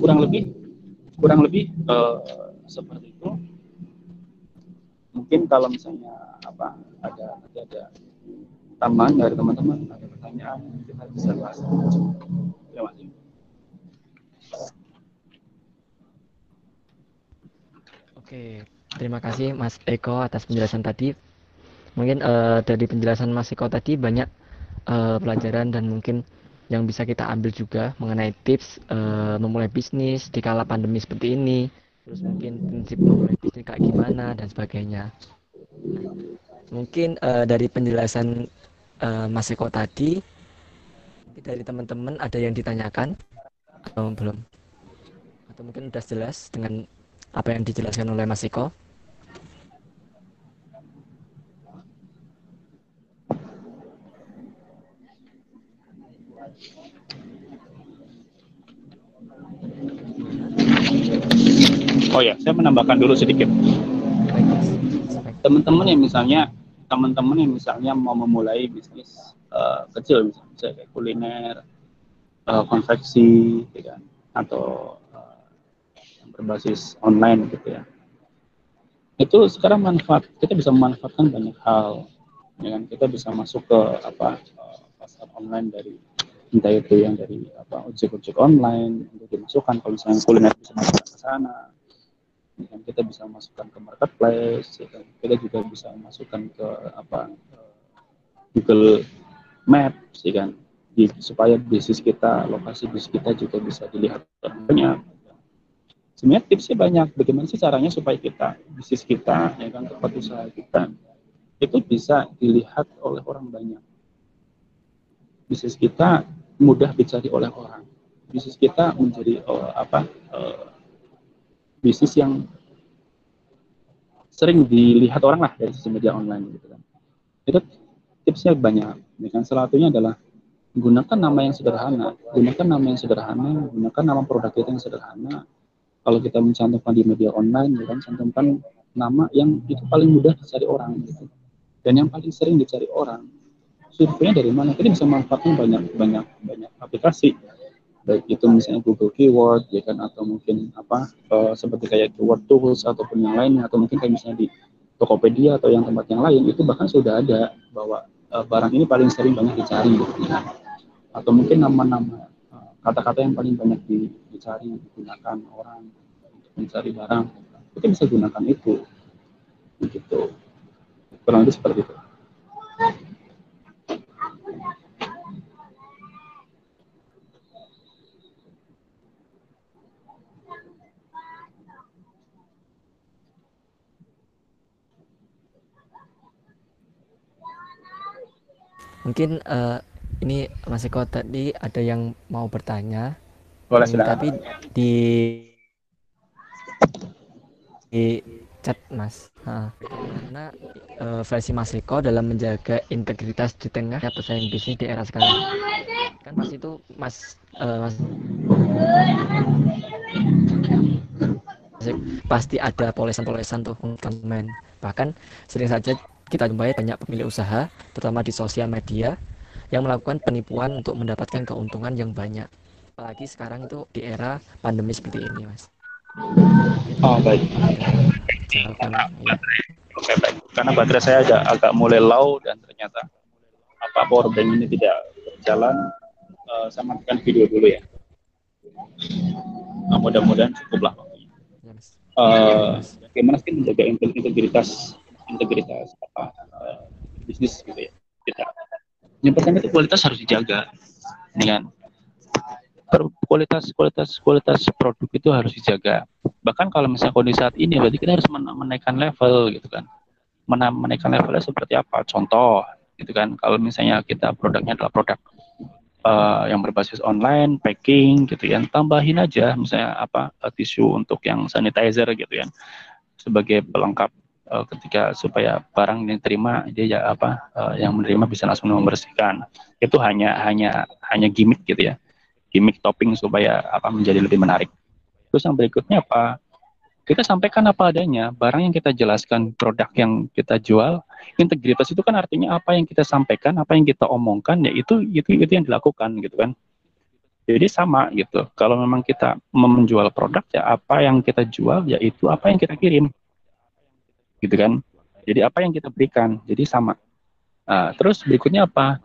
kurang lebih, kurang lebih uh, seperti. Mungkin kalau misalnya apa ada ada, ada tambahan dari teman-teman, ada pertanyaan, kita bisa bahas. Terima kasih. Oke, terima kasih Mas Eko atas penjelasan tadi. Mungkin uh, dari penjelasan Mas Eko tadi banyak uh, pelajaran dan mungkin yang bisa kita ambil juga mengenai tips uh, memulai bisnis di kala pandemi seperti ini. Terus mungkin prinsip bisnis kayak gimana dan sebagainya. Mungkin uh, dari penjelasan uh, Mas Eko tadi dari teman-teman ada yang ditanyakan atau belum? Atau mungkin sudah jelas dengan apa yang dijelaskan oleh Mas Iko? Oh ya, saya menambahkan dulu sedikit. Teman-teman yang misalnya teman-teman yang misalnya mau memulai bisnis uh, kecil misalnya kayak kuliner, uh, konveksi, gitu kan, atau berbasis online gitu ya. Itu sekarang manfaat kita bisa memanfaatkan banyak hal ya kan? Kita bisa masuk ke apa pasar online dari entah itu yang dari apa ojek-ojek online untuk dimasukkan kalau misalnya kuliner bisa masuk ke sana kita bisa masukkan ke marketplace ya kan. Kita juga bisa masukkan ke apa Google Maps ya kan. Supaya bisnis kita lokasi bisnis kita juga bisa dilihat banyak. Sebenarnya tipsnya banyak. Bagaimana sih caranya supaya kita bisnis kita ya kan tempat usaha kita itu bisa dilihat oleh orang banyak. Bisnis kita mudah dicari oleh orang. Bisnis kita menjadi uh, apa uh, bisnis yang sering dilihat orang lah dari sisi media online gitu kan. Itu tipsnya banyak. Ya kan salah satunya adalah gunakan nama yang sederhana. Gunakan nama yang sederhana gunakan nama produk kita yang sederhana. Kalau kita mencantumkan di media online ya kan cantumkan nama yang itu paling mudah dicari orang gitu. Dan yang paling sering dicari orang surveinya dari mana? Kita bisa manfaatkan banyak banyak banyak aplikasi baik itu misalnya Google Keyword ya kan atau mungkin apa uh, seperti kayak Keyword Tools ataupun yang lainnya atau mungkin kayak misalnya di Tokopedia atau yang tempat yang lain itu bahkan sudah ada bahwa uh, barang ini paling sering banyak dicari ya. atau mungkin nama-nama kata-kata yang paling banyak dicari digunakan orang untuk mencari barang kita bisa gunakan itu. Begitu. Kurang lebih seperti itu Mungkin uh, ini Mas Eko tadi ada yang mau bertanya. Boleh hmm, Tapi di di chat Mas. Nah, karena uh, versi Mas Eko dalam menjaga integritas di tengah pesaing bisnis di era sekarang. Kan Mas itu Mas uh, Mas pasti ada polesan-polesan tuh konsumen. Bahkan sering saja kita jumpai banyak pemilik usaha, terutama di sosial media, yang melakukan penipuan untuk mendapatkan keuntungan yang banyak. Apalagi sekarang itu di era pandemi seperti ini, Mas. Oh baik. Karena, ya. Oke baik. Karena baterai saya agak, agak mulai low dan ternyata apa power bank ini tidak berjalan, uh, saya matikan video dulu ya. Nah, mudah-mudahan cukuplah waktunya. Uh, bagaimana sih menjaga integritas integritas apa uh, bisnis gitu ya kita. Yang pertama itu kualitas harus dijaga, kan? kualitas kualitas kualitas produk itu harus dijaga. Bahkan kalau misalnya kondisi saat ini, berarti kita harus menaikkan level gitu kan. Menaikkan levelnya seperti apa? Contoh, gitu kan. Kalau misalnya kita produknya adalah produk uh, yang berbasis online, packing gitu ya, tambahin aja misalnya apa uh, tisu untuk yang sanitizer gitu ya, sebagai pelengkap uh, ketika supaya barang yang diterima dia ya apa uh, yang menerima bisa langsung membersihkan. Itu hanya hanya hanya gimmick gitu ya gimmick topping supaya apa menjadi lebih menarik. Terus yang berikutnya apa? Kita sampaikan apa adanya, barang yang kita jelaskan, produk yang kita jual, integritas itu kan artinya apa yang kita sampaikan, apa yang kita omongkan, ya itu itu itu yang dilakukan gitu kan. Jadi sama gitu. Kalau memang kita menjual produk ya apa yang kita jual ya itu apa yang kita kirim. Gitu kan. Jadi apa yang kita berikan. Jadi sama. Nah, terus berikutnya apa?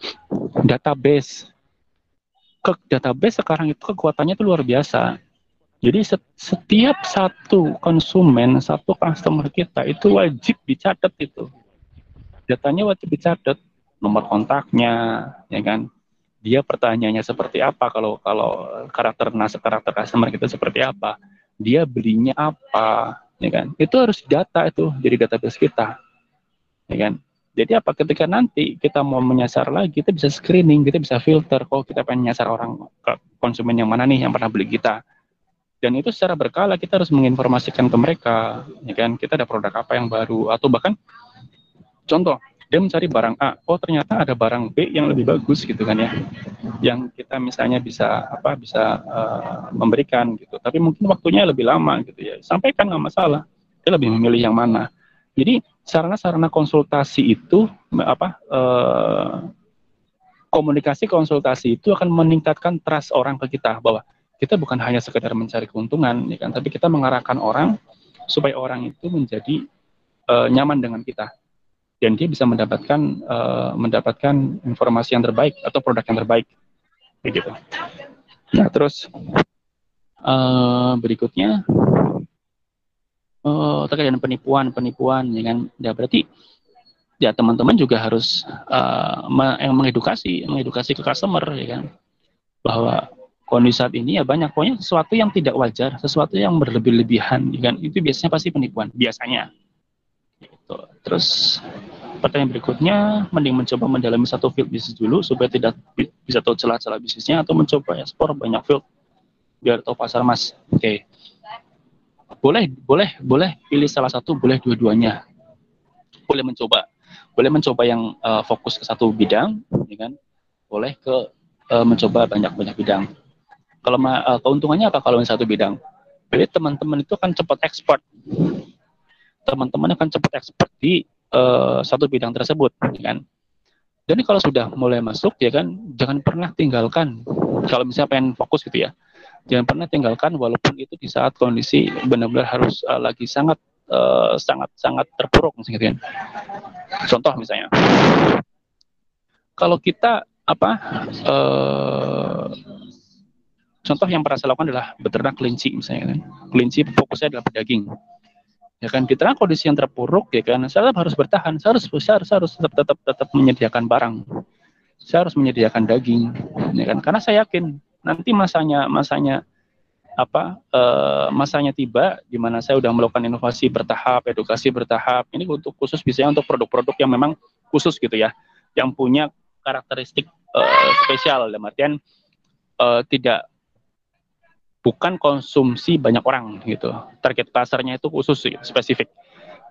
Database ke database sekarang itu kekuatannya itu luar biasa. Jadi setiap satu konsumen, satu customer kita itu wajib dicatat itu. Datanya wajib dicatat, nomor kontaknya, ya kan. Dia pertanyaannya seperti apa kalau kalau karakter karakter customer kita seperti apa. Dia belinya apa, ya kan. Itu harus data itu jadi database kita. Ya kan. Jadi apa ketika nanti kita mau menyasar lagi, kita bisa screening, kita bisa filter. Kalau kita pengen nyasar orang konsumen yang mana nih yang pernah beli kita. Dan itu secara berkala kita harus menginformasikan ke mereka, ya kan? Kita ada produk apa yang baru atau bahkan contoh dia mencari barang A, oh ternyata ada barang B yang lebih bagus gitu kan ya, yang kita misalnya bisa apa bisa uh, memberikan gitu. Tapi mungkin waktunya lebih lama gitu ya. Sampaikan nggak masalah. Dia lebih memilih yang mana. Jadi sarana-sarana konsultasi itu apa eh, komunikasi konsultasi itu akan meningkatkan trust orang ke kita bahwa kita bukan hanya sekedar mencari keuntungan ya kan tapi kita mengarahkan orang supaya orang itu menjadi eh, nyaman dengan kita dan dia bisa mendapatkan eh, mendapatkan informasi yang terbaik atau produk yang terbaik. Begitu. Nah, terus eh, berikutnya oh, terkait dengan penipuan penipuan ya kan? Ya berarti ya teman-teman juga harus uh, yang mengedukasi mengedukasi ke customer ya kan? Bahwa kondisi saat ini ya banyak pokoknya sesuatu yang tidak wajar sesuatu yang berlebih-lebihan ya kan? Itu biasanya pasti penipuan biasanya gitu. terus pertanyaan berikutnya mending mencoba mendalami satu field bisnis dulu supaya tidak bisa tahu celah-celah bisnisnya atau mencoba ekspor banyak field biar tahu pasar mas. Oke. Okay boleh boleh boleh pilih salah satu boleh dua-duanya. Boleh mencoba. Boleh mencoba yang uh, fokus ke satu bidang ya kan? Boleh ke uh, mencoba banyak-banyak bidang. Kalau uh, keuntungannya apa kalau satu bidang? Jadi teman-teman itu akan cepat ekspor teman-teman akan cepat ekspor di uh, satu bidang tersebut ya kan jadi kalau sudah mulai masuk ya kan jangan pernah tinggalkan kalau misalnya pengen fokus gitu ya jangan pernah tinggalkan walaupun itu di saat kondisi benar-benar harus uh, lagi sangat uh, sangat sangat terpuruk misalnya gitu ya. Contoh misalnya, kalau kita apa uh, contoh yang pernah saya lakukan adalah beternak kelinci misalnya kan. Kelinci fokusnya adalah pedaging. Ya kan di tengah kondisi yang terpuruk ya kan saya harus bertahan, saya harus saya harus, harus tetap tetap tetap menyediakan barang. Saya harus menyediakan daging ya kan karena saya yakin nanti masanya masanya apa uh, masanya tiba di mana saya sudah melakukan inovasi bertahap, edukasi bertahap. Ini untuk khusus biasanya untuk produk-produk yang memang khusus gitu ya, yang punya karakteristik uh, spesial dalam artian uh, tidak bukan konsumsi banyak orang gitu. Target pasarnya itu khusus spesifik.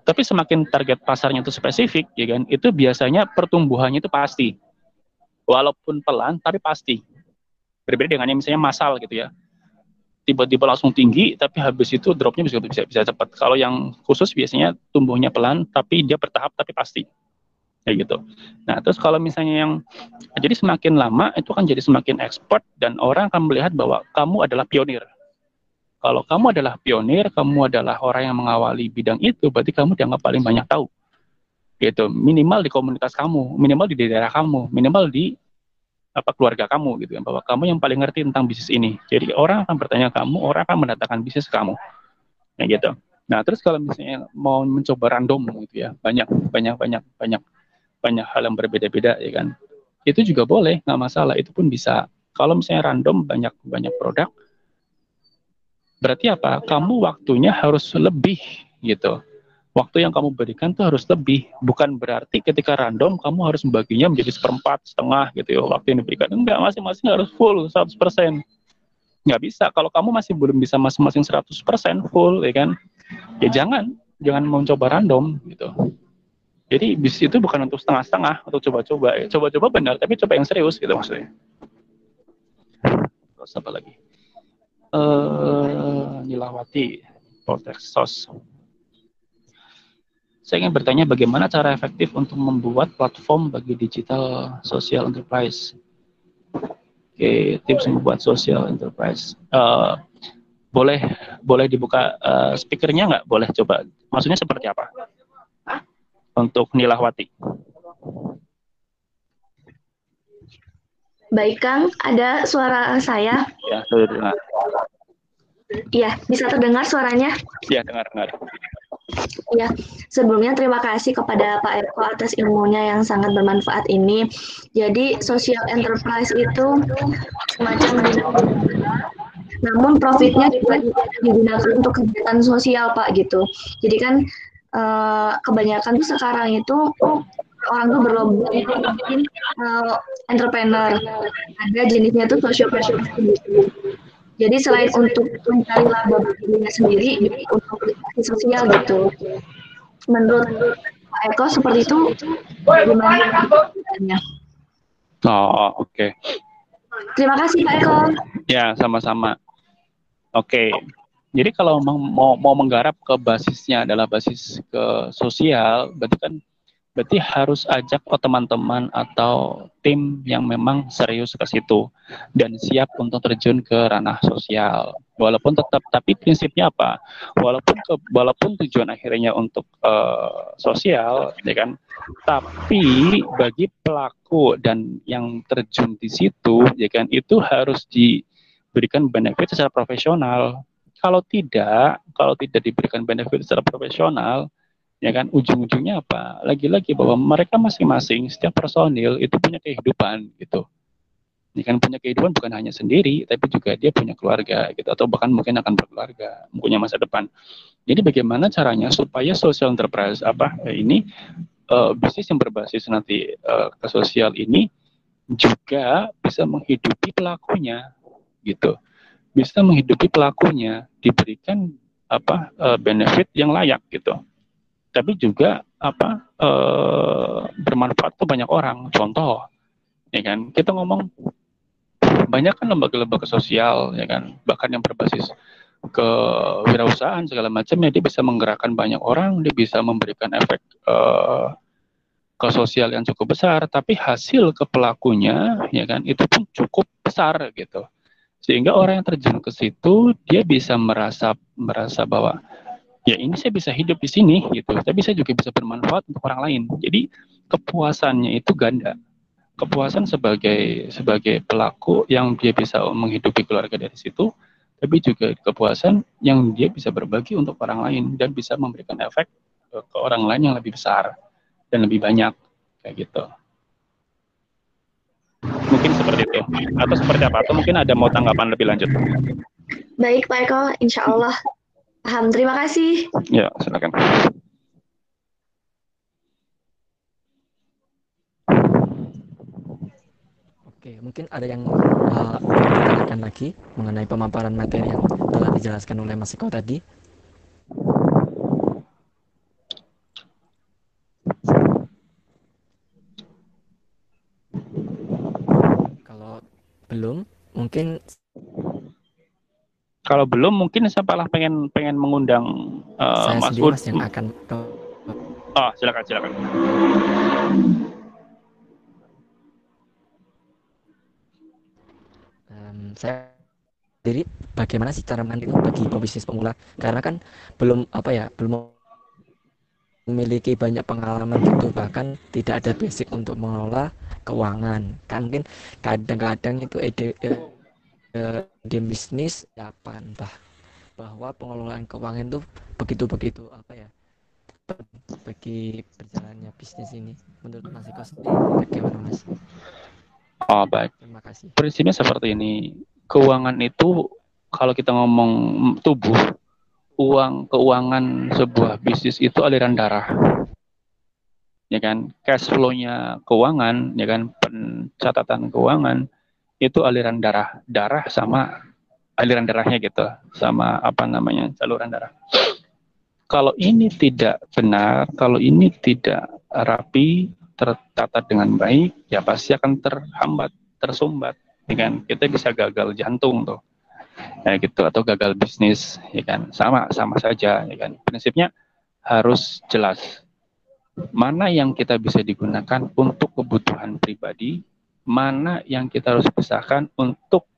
Tapi semakin target pasarnya itu spesifik, ya kan, itu biasanya pertumbuhannya itu pasti. Walaupun pelan, tapi pasti. Berbeda dengan yang misalnya masal gitu ya. Tiba-tiba langsung tinggi, tapi habis itu dropnya bisa bisa, bisa cepat. Kalau yang khusus biasanya tumbuhnya pelan, tapi dia bertahap, tapi pasti kayak gitu. Nah, terus kalau misalnya yang jadi semakin lama itu kan jadi semakin ekspor dan orang akan melihat bahwa kamu adalah pionir. Kalau kamu adalah pionir, kamu adalah orang yang mengawali bidang itu, berarti kamu dianggap paling banyak tahu. Gitu, minimal di komunitas kamu, minimal di daerah kamu, minimal di apa keluarga kamu gitu kan bahwa kamu yang paling ngerti tentang bisnis ini. Jadi orang akan bertanya kamu, orang akan mendatangkan bisnis kamu. Ya gitu. Nah, terus kalau misalnya mau mencoba random gitu ya, banyak banyak banyak banyak banyak hal yang berbeda-beda ya kan? Itu juga boleh nggak masalah. Itu pun bisa. Kalau misalnya random banyak banyak produk berarti apa? Kamu waktunya harus lebih gitu. Waktu yang kamu berikan tuh harus lebih. Bukan berarti ketika random kamu harus membaginya menjadi seperempat setengah gitu ya. Waktu yang diberikan enggak. Masing-masing harus full 100% nggak bisa. Kalau kamu masih belum bisa masing-masing 100% full ya kan? Ya jangan. Jangan mencoba random gitu jadi bisnis itu bukan untuk setengah-setengah, untuk coba-coba. Ya, coba-coba benar, tapi coba yang serius gitu maksudnya. Terus apa lagi? Uh, Nilawati, Poltexos. Saya ingin bertanya bagaimana cara efektif untuk membuat platform bagi digital social enterprise. Oke, tips membuat social enterprise. Uh, boleh boleh dibuka uh, speakernya nggak? Boleh coba. Maksudnya seperti apa? Untuk Nilawati. Baik Kang, ada suara saya? Ya, sudah dengar. Iya, bisa terdengar suaranya? Iya, dengar, dengar. Ya, sebelumnya terima kasih kepada Pak Eko atas ilmunya yang sangat bermanfaat ini. Jadi, social enterprise itu semacam namun profitnya juga digunakan untuk kegiatan sosial Pak gitu. Jadi kan uh, kebanyakan tuh sekarang itu orang tuh berlomba uh, entrepreneur. Ada jenisnya tuh social Jadi selain untuk mencari laba bagi dirinya sendiri, untuk sosial gitu. Menurut Pak Eko seperti itu bagaimana? Oh, oke. Okay. Terima kasih Pak Eko. Ya, sama-sama. Oke, okay. Jadi kalau mau mau menggarap ke basisnya adalah basis ke sosial, berarti kan berarti harus ajak teman-teman atau tim yang memang serius ke situ dan siap untuk terjun ke ranah sosial. Walaupun tetap tapi prinsipnya apa? Walaupun ke, walaupun tujuan akhirnya untuk uh, sosial, ya kan? Tapi bagi pelaku dan yang terjun di situ, ya kan, itu harus diberikan benefit secara profesional kalau tidak, kalau tidak diberikan benefit secara profesional, ya kan ujung-ujungnya apa? Lagi-lagi bahwa mereka masing-masing setiap personil itu punya kehidupan gitu. Ini kan punya kehidupan bukan hanya sendiri, tapi juga dia punya keluarga gitu atau bahkan mungkin akan berkeluarga, punya masa depan. Jadi bagaimana caranya supaya social enterprise apa ini uh, bisnis yang berbasis nanti uh, ke sosial ini juga bisa menghidupi pelakunya gitu bisa menghidupi pelakunya diberikan apa uh, benefit yang layak gitu. Tapi juga apa uh, bermanfaat ke banyak orang. Contoh ya kan kita ngomong banyak kan lembaga-lembaga sosial ya kan bahkan yang berbasis ke wirausahaan segala macam ya dia bisa menggerakkan banyak orang dia bisa memberikan efek uh, ke sosial yang cukup besar tapi hasil ke pelakunya ya kan itu pun cukup besar gitu sehingga orang yang terjun ke situ dia bisa merasa merasa bahwa ya ini saya bisa hidup di sini gitu. Tapi saya juga bisa bermanfaat untuk orang lain. Jadi kepuasannya itu ganda. Kepuasan sebagai sebagai pelaku yang dia bisa menghidupi keluarga dari situ tapi juga kepuasan yang dia bisa berbagi untuk orang lain dan bisa memberikan efek ke orang lain yang lebih besar dan lebih banyak kayak gitu Mungkin seperti itu. Atau seperti apa? Atau mungkin ada mau tanggapan lebih lanjut? Baik Pak Eko, insya Allah. Paham, terima kasih. Ya, silakan. Oke, mungkin ada yang uh, ditanyakan lagi mengenai pemaparan materi yang telah dijelaskan oleh Mas Eko tadi. Kalau belum, mungkin kalau belum mungkin saya malah pengen pengen mengundang uh, saya Mas sendiri Ud. Mas yang akan ke Oh, silakan silakan. Em, saya sendiri bagaimana sih cara mandiri bagi pebisnis pemula karena kan belum apa ya belum memiliki banyak pengalaman gitu bahkan tidak ada basic untuk mengelola keuangan kan mungkin kadang-kadang itu ide eh, ide bisnis ya apa entah bahwa pengelolaan keuangan itu begitu-begitu apa ya bagi berjalannya bisnis ini menurut Mas Eko sendiri bagaimana Mas? Oh, baik. Terima kasih. Prinsipnya seperti ini. Keuangan itu kalau kita ngomong tubuh, uang keuangan sebuah bisnis itu aliran darah. Ya kan? Cash flow-nya keuangan, ya kan, pencatatan keuangan itu aliran darah. Darah sama aliran darahnya gitu, sama apa namanya? saluran darah. Kalau ini tidak benar, kalau ini tidak rapi, tertata dengan baik, ya pasti akan terhambat, tersumbat. Ya kan? Kita bisa gagal jantung tuh, ya gitu, atau gagal bisnis, ya kan? Sama, sama saja, ya kan? Prinsipnya harus jelas mana yang kita bisa digunakan untuk kebutuhan pribadi, mana yang kita harus pisahkan untuk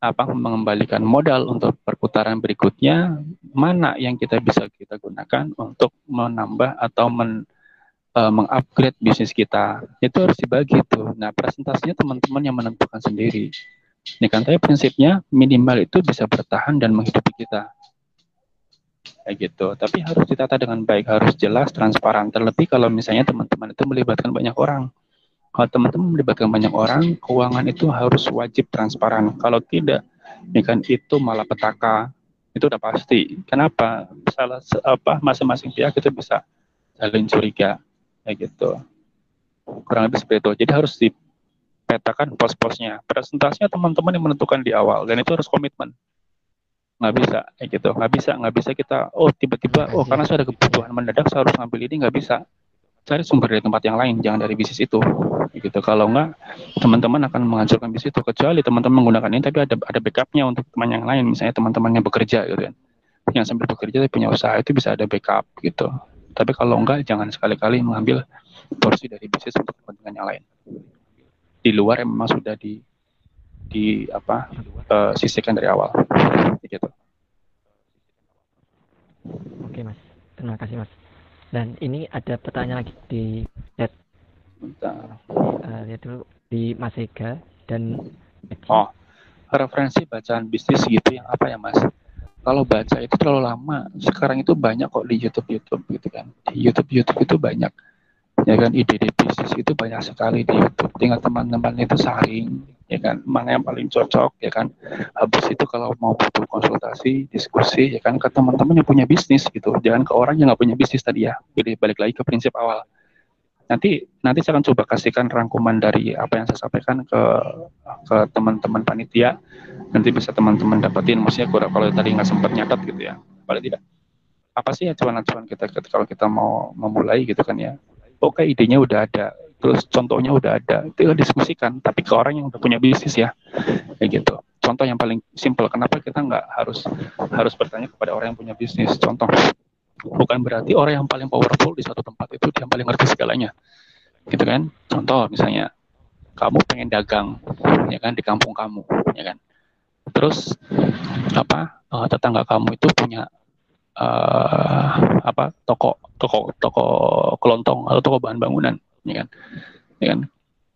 apa mengembalikan modal untuk perputaran berikutnya, mana yang kita bisa kita gunakan untuk menambah atau men, uh, mengupgrade bisnis kita. Itu harus dibagi tuh. Nah, presentasinya teman-teman yang menentukan sendiri. Ini kan tapi prinsipnya minimal itu bisa bertahan dan menghidupi kita. Gitu. Tapi harus ditata dengan baik, harus jelas, transparan. Terlebih kalau misalnya teman-teman itu melibatkan banyak orang. Kalau teman-teman melibatkan banyak orang, keuangan itu harus wajib transparan. Kalau tidak, ini kan itu malah petaka. Itu udah pasti. Kenapa? Salah apa masing-masing pihak itu bisa saling curiga kayak gitu. Kurang lebih seperti itu. Jadi harus dipetakan pos-posnya. Presentasinya teman-teman yang menentukan di awal dan itu harus komitmen. Nggak bisa kayak gitu. Nggak bisa, nggak bisa kita oh tiba-tiba oh karena saya ada kebutuhan mendadak saya harus ngambil ini nggak bisa. Cari sumber dari tempat yang lain, jangan dari bisnis itu. Gitu. Kalau enggak, teman-teman akan menghancurkan bisnis itu. Kecuali teman-teman menggunakan ini, tapi ada ada backupnya untuk teman yang lain. Misalnya teman-teman yang bekerja, gitu kan. Yang sambil bekerja tapi punya usaha itu bisa ada backup gitu. Tapi kalau enggak, jangan sekali-kali mengambil porsi dari bisnis untuk kepentingan yang lain. Di luar yang memang sudah di di apa uh, sisihkan dari awal. Gitu. Oke mas, terima kasih mas. Dan ini ada pertanyaan lagi di chat. Bentar. Uh, lihat dulu di Mas Ega dan Oh, referensi bacaan bisnis gitu yang apa ya mas? Kalau baca itu terlalu lama. Sekarang itu banyak kok di YouTube YouTube gitu kan. Di YouTube YouTube itu banyak. Ya kan ide-ide bisnis itu banyak sekali di YouTube. Tinggal teman-teman itu saring, ya kan? Mana yang paling cocok, ya kan. Habis itu kalau mau butuh konsultasi, diskusi, ya kan? Ke teman-teman yang punya bisnis gitu. Jangan ke orang yang nggak punya bisnis tadi ya. Jadi balik lagi ke prinsip awal. Nanti nanti saya akan coba kasihkan rangkuman dari apa yang saya sampaikan ke ke teman-teman panitia. Nanti bisa teman-teman dapetin. Maksudnya kurang kalau tadi nggak sempat nyatat gitu ya. Paling tidak. Apa sih acuan-acuan kita kalau kita mau memulai gitu kan ya? Oke idenya udah ada terus contohnya udah ada tinggal diskusikan tapi ke orang yang udah punya bisnis ya. Kayak gitu. Contoh yang paling simpel kenapa kita nggak harus harus bertanya kepada orang yang punya bisnis? Contoh bukan berarti orang yang paling powerful di suatu tempat itu dia yang paling ngerti segalanya. Gitu kan? Contoh misalnya kamu pengen dagang ya kan di kampung kamu ya kan? Terus apa uh, tetangga kamu itu punya uh, apa toko toko toko kelontong atau toko bahan bangunan ya kan? Ya kan?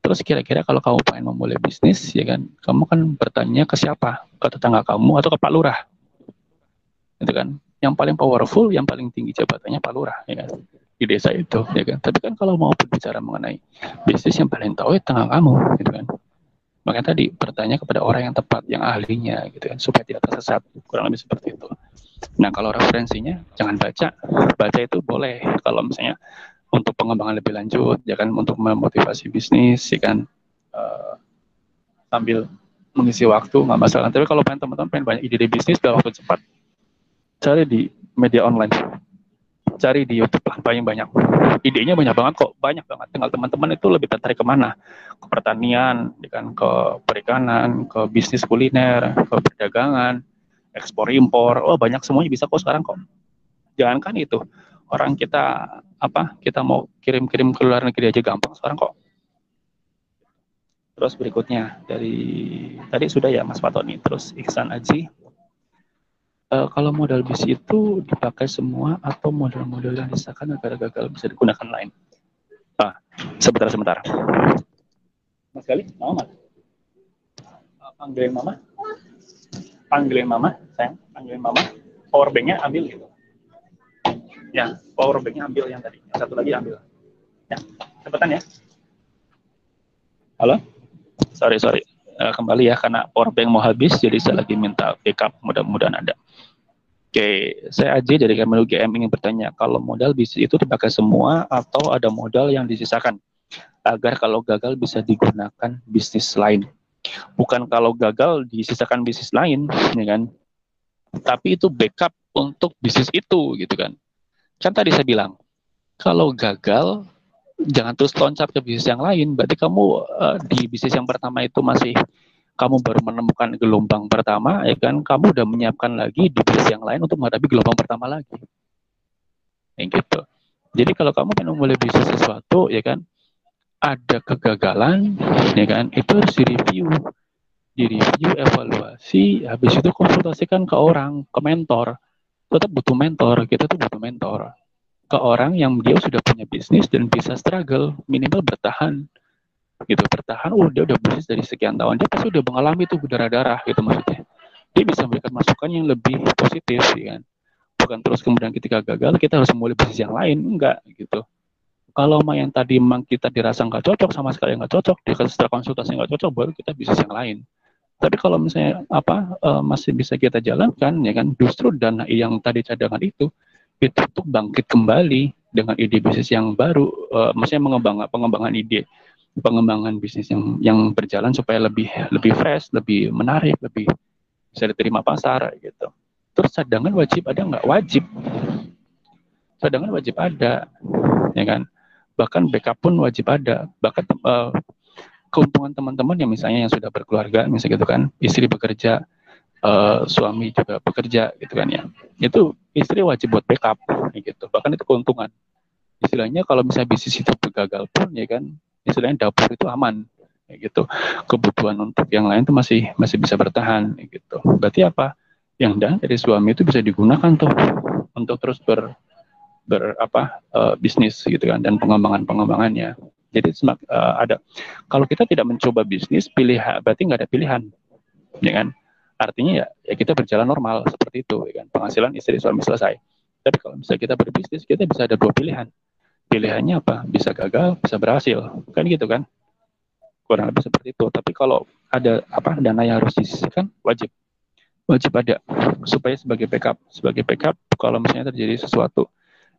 Terus kira-kira kalau kamu pengen memulai bisnis ya kan? Kamu kan bertanya ke siapa? Ke tetangga kamu atau ke pak lurah? Gitu kan? Yang paling powerful, yang paling tinggi jabatannya Pak Lurah, ya kan? Di desa itu, ya kan? Tapi kan kalau mau berbicara mengenai bisnis yang paling tahu ya tengah kamu, gitu kan? Makanya tadi bertanya kepada orang yang tepat, yang ahlinya, gitu kan, supaya tidak tersesat, kurang lebih seperti itu. Nah, kalau referensinya jangan baca, baca itu boleh. Kalau misalnya untuk pengembangan lebih lanjut, ya kan, untuk memotivasi bisnis, ya kan, uh, sambil mengisi waktu nggak masalah. Tapi kalau pengen teman-teman pengen banyak ide bisnis dalam waktu cepat, cari di media online, cari di YouTube lah paling banyak. Idenya banyak banget kok, banyak banget. Tinggal teman-teman itu lebih tertarik ke mana? Ke pertanian, ya kan, ke perikanan, ke bisnis kuliner, ke perdagangan, ekspor impor. Oh banyak semuanya bisa kok sekarang kok. Jangankan itu, orang kita apa kita mau kirim-kirim ke luar negeri aja gampang sekarang kok Terus berikutnya dari tadi sudah ya Mas Fatoni. Terus Iksan Aji. Uh, kalau modal bis itu dipakai semua atau modal-modal yang disahkan agar gagal bisa digunakan lain? Ah, sebentar sebentar. Mas Gali, mama mana? Uh, panggilin mama. Panggilin mama, sayang. Panggilin mama. Power banknya ambil gitu. Ya, power banknya ambil yang tadi. Yang satu lagi ambil. Ya, cepetan ya. Halo? sorry sorry uh, kembali ya karena power bank mau habis jadi saya lagi minta backup mudah-mudahan ada oke saya aja dari Kemlu GM ingin bertanya kalau modal bisnis itu dipakai semua atau ada modal yang disisakan agar kalau gagal bisa digunakan bisnis lain bukan kalau gagal disisakan bisnis lain ya kan tapi itu backup untuk bisnis itu gitu kan kan tadi saya bilang kalau gagal jangan terus loncat ke bisnis yang lain. Berarti kamu uh, di bisnis yang pertama itu masih kamu baru menemukan gelombang pertama, ya kan? Kamu udah menyiapkan lagi di bisnis yang lain untuk menghadapi gelombang pertama lagi. Yang gitu. Jadi kalau kamu mau mulai bisnis sesuatu, ya kan? Ada kegagalan, ya kan? Itu harus direview, direview, evaluasi, habis itu konsultasikan ke orang, ke mentor. Tetap butuh mentor, kita tuh butuh mentor. Ke orang yang dia sudah punya bisnis dan bisa struggle minimal bertahan. Gitu bertahan oh dia udah bisnis dari sekian tahun dia pasti udah mengalami tuh berdarah-darah gitu maksudnya. Dia bisa memberikan masukan yang lebih positif ya kan. Bukan terus kemudian ketika gagal kita harus mulai bisnis yang lain enggak gitu. Kalau yang tadi memang kita dirasa nggak cocok sama sekali nggak cocok dia setelah konsultasi nggak cocok baru kita bisnis yang lain tapi kalau misalnya apa uh, masih bisa kita jalankan ya kan justru dana yang tadi cadangan itu itu untuk bangkit kembali dengan ide bisnis yang baru, uh, maksudnya mengembangkan pengembangan ide, pengembangan bisnis yang yang berjalan supaya lebih lebih fresh, lebih menarik, lebih bisa diterima pasar gitu. Terus cadangan wajib ada nggak? Wajib. Cadangan wajib ada, ya kan? Bahkan backup pun wajib ada. Bahkan uh, keuntungan teman-teman yang misalnya yang sudah berkeluarga, misalnya gitu kan, istri bekerja, uh, suami juga bekerja gitu kan ya. Itu istri wajib buat backup gitu. Bahkan itu keuntungan. Istilahnya kalau misalnya bisnis itu gagal pun ya kan istilahnya dapur itu aman ya gitu. Kebutuhan untuk yang lain itu masih masih bisa bertahan ya gitu. Berarti apa? Yang dan dari suami itu bisa digunakan tuh untuk terus ber ber apa uh, bisnis gitu kan dan pengembangan pengembangannya jadi semak, uh, ada kalau kita tidak mencoba bisnis pilih berarti nggak ada pilihan ya kan? Artinya ya, ya kita berjalan normal seperti itu ya kan? Penghasilan istri suami selesai. Tapi kalau misalnya kita berbisnis kita bisa ada dua pilihan. Pilihannya apa? Bisa gagal bisa berhasil. Kan gitu kan? Kurang lebih seperti itu. Tapi kalau ada apa dana yang harus disisihkan wajib. Wajib ada. Supaya sebagai backup sebagai backup kalau misalnya terjadi sesuatu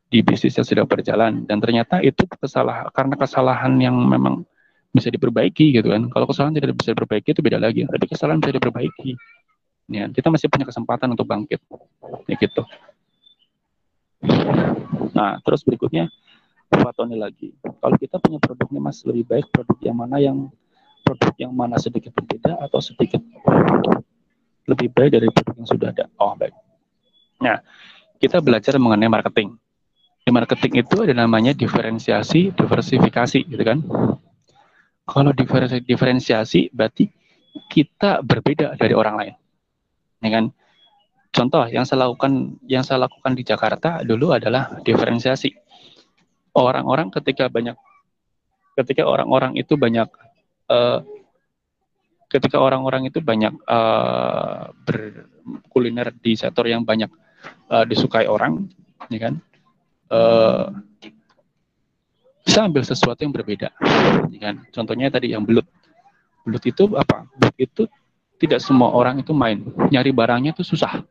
di bisnis yang sedang berjalan. Dan ternyata itu kesalahan karena kesalahan yang memang bisa diperbaiki gitu kan. Kalau kesalahan tidak bisa diperbaiki itu beda lagi. Tapi kesalahan bisa diperbaiki. Ya kita masih punya kesempatan untuk bangkit. Ya gitu. Nah terus berikutnya Fatoni lagi. Kalau kita punya produknya mas lebih baik produk yang mana yang produk yang mana sedikit berbeda atau sedikit lebih baik dari produk yang sudah ada? Oh baik. Nah kita belajar mengenai marketing di marketing itu ada namanya diferensiasi diversifikasi gitu kan? Kalau diferensiasi berarti kita berbeda dari orang lain. Ya kan? Contoh yang saya lakukan yang saya lakukan di Jakarta dulu adalah diferensiasi. Orang-orang ketika banyak ketika orang-orang itu banyak uh, ketika orang-orang itu banyak uh, berkuliner di sektor yang banyak uh, disukai orang ya kan uh, bisa ambil sesuatu yang berbeda ya kan contohnya tadi yang belut belut itu apa belut itu tidak semua orang itu main. Nyari barangnya itu susah.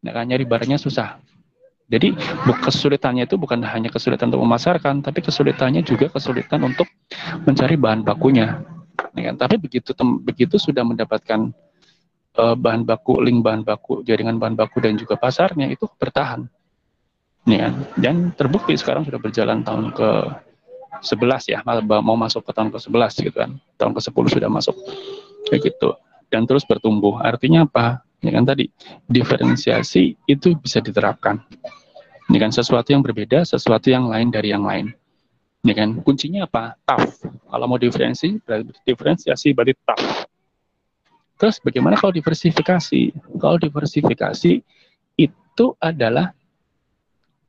Nah, kan nyari barangnya susah. Jadi kesulitannya itu bukan hanya kesulitan untuk memasarkan, tapi kesulitannya juga kesulitan untuk mencari bahan bakunya. ya kan? Tapi begitu begitu sudah mendapatkan uh, bahan baku, link bahan baku, jaringan bahan baku dan juga pasarnya itu bertahan. Ya kan? Dan terbukti sekarang sudah berjalan tahun ke 11 ya, mau masuk ke tahun ke 11 gitu kan. Tahun ke 10 sudah masuk. Kayak gitu. Dan terus bertumbuh. Artinya apa? Ya kan tadi diferensiasi itu bisa diterapkan. Ini kan sesuatu yang berbeda, sesuatu yang lain dari yang lain. Ini kan kuncinya apa? Tough. Kalau mau diferensi, diferensiasi berarti tough. Terus bagaimana kalau diversifikasi? Kalau diversifikasi itu adalah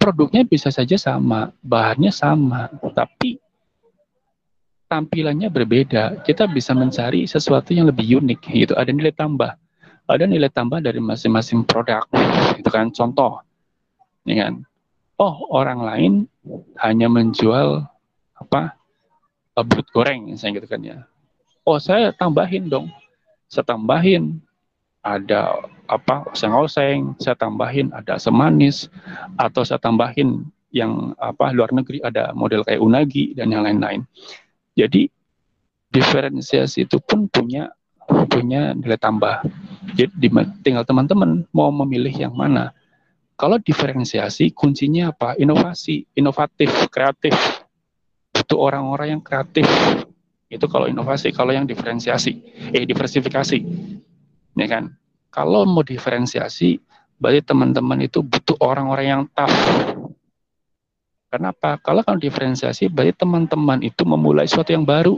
produknya bisa saja sama, bahannya sama, tapi tampilannya berbeda. Kita bisa mencari sesuatu yang lebih unik, gitu. Ada nilai tambah, ada nilai tambah dari masing-masing produk, itu kan contoh, ya kan? Oh orang lain hanya menjual apa belut goreng, saya gitu kan ya. Oh saya tambahin dong, saya tambahin ada apa oseng-oseng, saya tambahin ada semanis atau saya tambahin yang apa luar negeri ada model kayak unagi dan yang lain-lain. Jadi diferensiasi itu pun punya punya nilai tambah. Jadi tinggal teman-teman mau memilih yang mana. Kalau diferensiasi kuncinya apa? Inovasi, inovatif, kreatif. Itu orang-orang yang kreatif. Itu kalau inovasi, kalau yang diferensiasi, eh diversifikasi ya kan? Kalau mau diferensiasi, berarti teman-teman itu butuh orang-orang yang tough. Kenapa? Kalau kalau diferensiasi, berarti teman-teman itu memulai sesuatu yang baru.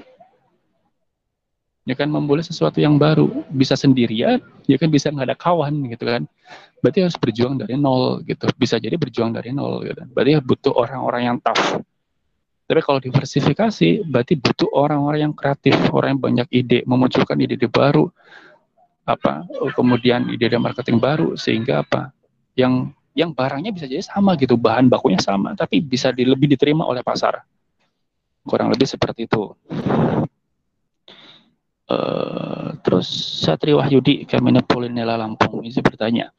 Ya kan, memulai sesuatu yang baru. Bisa sendirian, ya kan bisa nggak ada kawan gitu kan. Berarti harus berjuang dari nol gitu. Bisa jadi berjuang dari nol gitu. Berarti butuh orang-orang yang tough. Tapi kalau diversifikasi, berarti butuh orang-orang yang kreatif, orang yang banyak ide, memunculkan ide-ide baru, apa kemudian ide dan marketing baru sehingga apa yang yang barangnya bisa jadi sama gitu bahan bakunya sama tapi bisa di, lebih diterima oleh pasar. Kurang lebih seperti itu. Uh, terus Satri Wahyudi Kementerian Polinela Lampung ini bertanya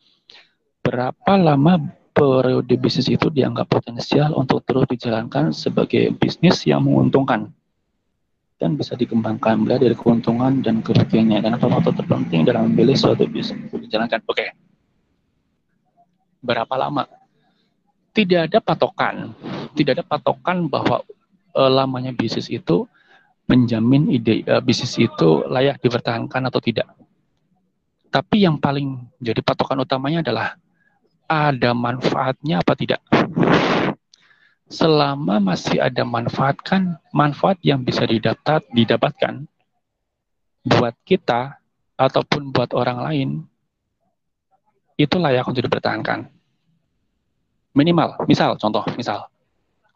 berapa lama periode bisnis itu dianggap potensial untuk terus dijalankan sebagai bisnis yang menguntungkan dan bisa dikembangkan mulai dari keuntungan dan kerugiannya dan faktor terpenting dalam memilih suatu bisnis untuk dijalankan. Oke. Okay. Berapa lama? Tidak ada patokan. Tidak ada patokan bahwa uh, lamanya bisnis itu menjamin ide uh, bisnis itu layak dipertahankan atau tidak. Tapi yang paling jadi patokan utamanya adalah ada manfaatnya apa tidak selama masih ada manfaat kan manfaat yang bisa didapat didapatkan buat kita ataupun buat orang lain itu layak untuk dipertahankan. Minimal misal contoh misal.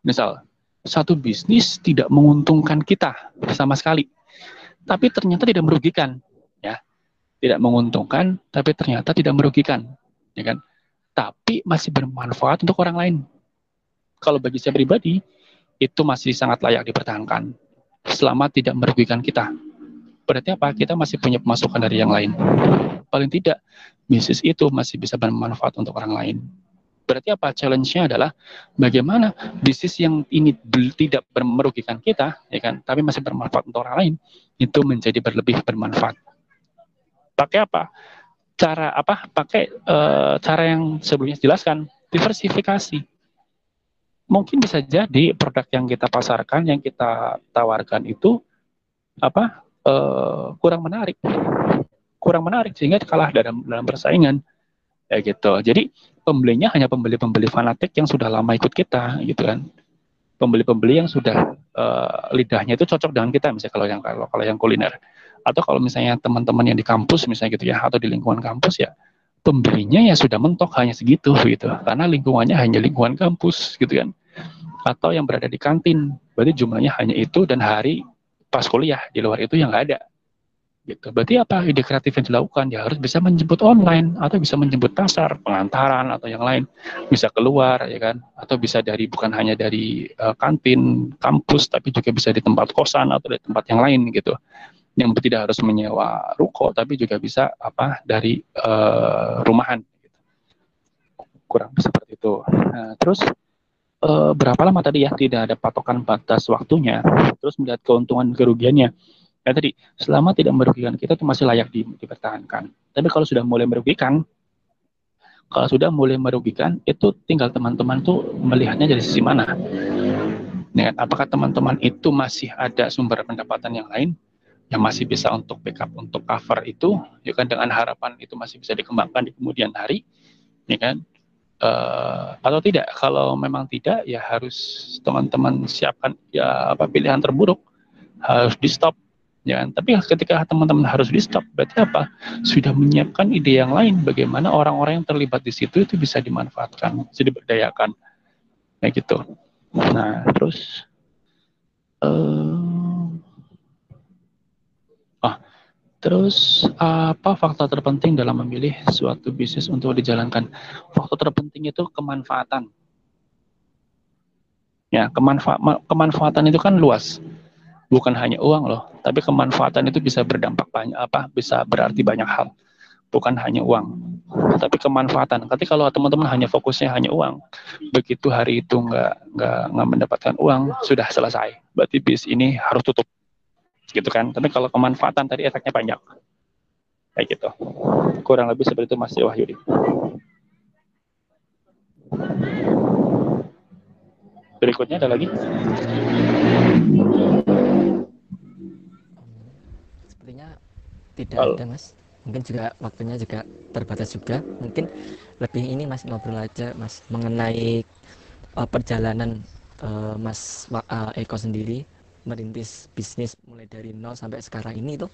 Misal satu bisnis tidak menguntungkan kita sama sekali tapi ternyata tidak merugikan ya. Tidak menguntungkan tapi ternyata tidak merugikan ya kan? Tapi masih bermanfaat untuk orang lain kalau bagi saya pribadi itu masih sangat layak dipertahankan selama tidak merugikan kita. Berarti apa? Kita masih punya pemasukan dari yang lain. Paling tidak bisnis itu masih bisa bermanfaat untuk orang lain. Berarti apa? Challenge-nya adalah bagaimana bisnis yang ini tidak merugikan kita, ya kan, tapi masih bermanfaat untuk orang lain, itu menjadi berlebih bermanfaat. Pakai apa? Cara apa? Pakai uh, cara yang sebelumnya dijelaskan, diversifikasi mungkin bisa jadi produk yang kita pasarkan, yang kita tawarkan itu apa uh, kurang menarik, kurang menarik sehingga kalah dalam dalam persaingan, ya gitu. Jadi pembelinya hanya pembeli-pembeli fanatik yang sudah lama ikut kita, gitu kan. Pembeli-pembeli yang sudah uh, lidahnya itu cocok dengan kita, misalnya kalau yang kalau kalau yang kuliner, atau kalau misalnya teman-teman yang di kampus misalnya gitu ya, atau di lingkungan kampus ya, pembelinya ya sudah mentok hanya segitu gitu. Karena lingkungannya hanya lingkungan kampus gitu kan atau yang berada di kantin. Berarti jumlahnya hanya itu dan hari pas kuliah di luar itu yang nggak ada. Gitu. Berarti apa ide kreatif yang dilakukan? Ya harus bisa menjemput online atau bisa menjemput pasar pengantaran atau yang lain. Bisa keluar ya kan? Atau bisa dari bukan hanya dari uh, kantin kampus tapi juga bisa di tempat kosan atau di tempat yang lain gitu. Yang tidak harus menyewa ruko tapi juga bisa apa dari uh, rumahan gitu. kurang seperti itu. Nah, terus uh, berapa lama tadi ya tidak ada patokan batas waktunya terus melihat keuntungan kerugiannya Ya tadi, selama tidak merugikan kita itu masih layak di, dipertahankan. Tapi kalau sudah mulai merugikan, kalau sudah mulai merugikan, itu tinggal teman-teman tuh melihatnya dari sisi mana. Ya, apakah teman-teman itu masih ada sumber pendapatan yang lain yang masih bisa untuk backup untuk cover itu, ya kan dengan harapan itu masih bisa dikembangkan di kemudian hari, ya kan? Uh, atau tidak? Kalau memang tidak, ya harus teman-teman siapkan ya apa pilihan terburuk harus di stop ya kan? Tapi ketika teman-teman harus di stop, berarti apa? Sudah menyiapkan ide yang lain bagaimana orang-orang yang terlibat di situ itu bisa dimanfaatkan, bisa diberdayakan, kayak gitu. Nah, terus uh, ah, terus apa faktor terpenting dalam memilih suatu bisnis untuk dijalankan? Faktor terpenting itu kemanfaatan. Ya, kemanfa kemanfaatan itu kan luas bukan hanya uang loh, tapi kemanfaatan itu bisa berdampak banyak apa, bisa berarti banyak hal, bukan hanya uang, tapi kemanfaatan. Tapi kalau teman-teman hanya fokusnya hanya uang, begitu hari itu nggak nggak nggak mendapatkan uang, sudah selesai. Berarti bis ini harus tutup, gitu kan? Tapi kalau kemanfaatan tadi efeknya banyak, kayak gitu. Kurang lebih seperti itu Mas Wahyudi. Berikutnya ada lagi? tidak ada mas mungkin juga waktunya juga terbatas juga mungkin lebih ini mas ngobrol aja mas mengenai uh, perjalanan uh, mas uh, Eko sendiri merintis bisnis mulai dari nol sampai sekarang ini tuh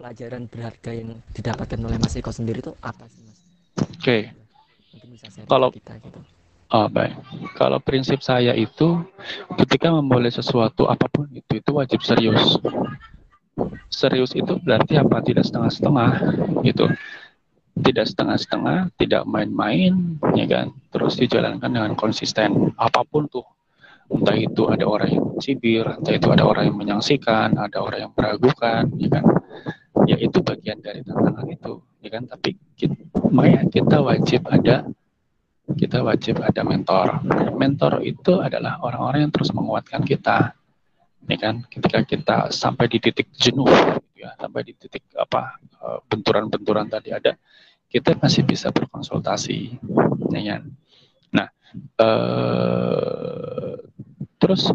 pelajaran berharga yang didapatkan oleh mas Eko sendiri tuh apa sih mas? Oke. Okay. Kalau kita gitu. Oh, baik. Kalau prinsip saya itu ketika memulai sesuatu apa pun itu itu wajib serius serius itu berarti apa? Tidak setengah-setengah gitu. Tidak setengah-setengah, tidak main-main, ya kan? Terus dijalankan dengan konsisten. Apa pun tuh, entah itu ada orang yang cibir, entah itu ada orang yang menyaksikan, ada orang yang meragukan, ya kan? Ya itu bagian dari tantangan itu, ya kan? Tapi kita, kita wajib ada kita wajib ada mentor. Mentor itu adalah orang-orang yang terus menguatkan kita, ya kan ketika kita sampai di titik jenuh gitu ya sampai di titik apa eh, benturan-benturan tadi ada kita masih bisa berkonsultasi ya kan nah eh, terus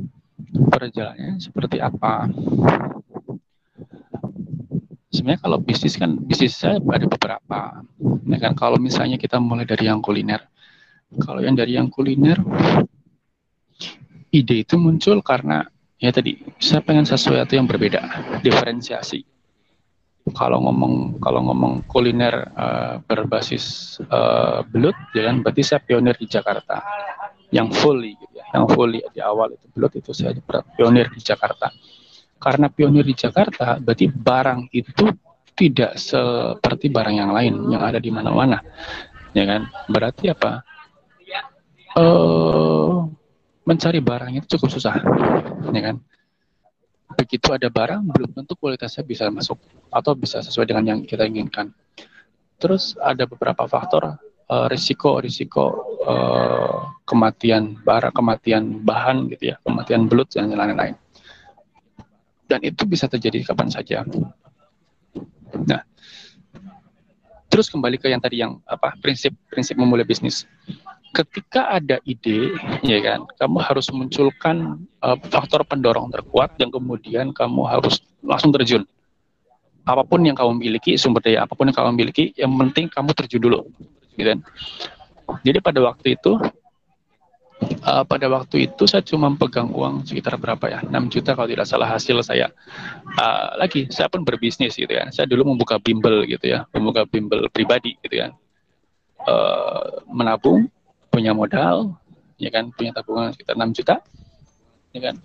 perjalanannya seperti apa? Sebenarnya kalau bisnis kan bisnis saya ada beberapa. Ya kan kalau misalnya kita mulai dari yang kuliner kalau yang dari yang kuliner ide itu muncul karena ya tadi saya pengen sesuatu yang berbeda diferensiasi. Kalau ngomong kalau ngomong kuliner uh, berbasis uh, belut ya kan berarti saya pionir di Jakarta yang fully gitu ya. Yang fully di awal itu belut itu saya pionir di Jakarta. Karena pionir di Jakarta berarti barang itu tidak seperti barang yang lain yang ada di mana-mana. Ya kan? Berarti apa? Uh, mencari barang itu cukup susah, ya kan? Begitu ada barang, belum tentu kualitasnya bisa masuk atau bisa sesuai dengan yang kita inginkan. Terus ada beberapa faktor uh, risiko risiko uh, kematian barang, kematian bahan gitu ya, kematian belut dan lain-lain. Dan itu bisa terjadi kapan saja. Nah, terus kembali ke yang tadi yang apa prinsip prinsip memulai bisnis ketika ada ide, ya kan, kamu harus munculkan uh, faktor pendorong terkuat yang kemudian kamu harus langsung terjun. Apa pun yang kamu miliki, sumber daya apa pun yang kamu miliki, yang penting kamu terjun dulu, gitu kan. Jadi pada waktu itu, uh, pada waktu itu saya cuma pegang uang sekitar berapa ya, 6 juta kalau tidak salah hasil saya. Uh, lagi, saya pun berbisnis gitu ya. Saya dulu membuka bimbel gitu ya, membuka bimbel pribadi gitu ya. Uh, menabung punya modal, ya kan, punya tabungan sekitar 6 juta, ya kan,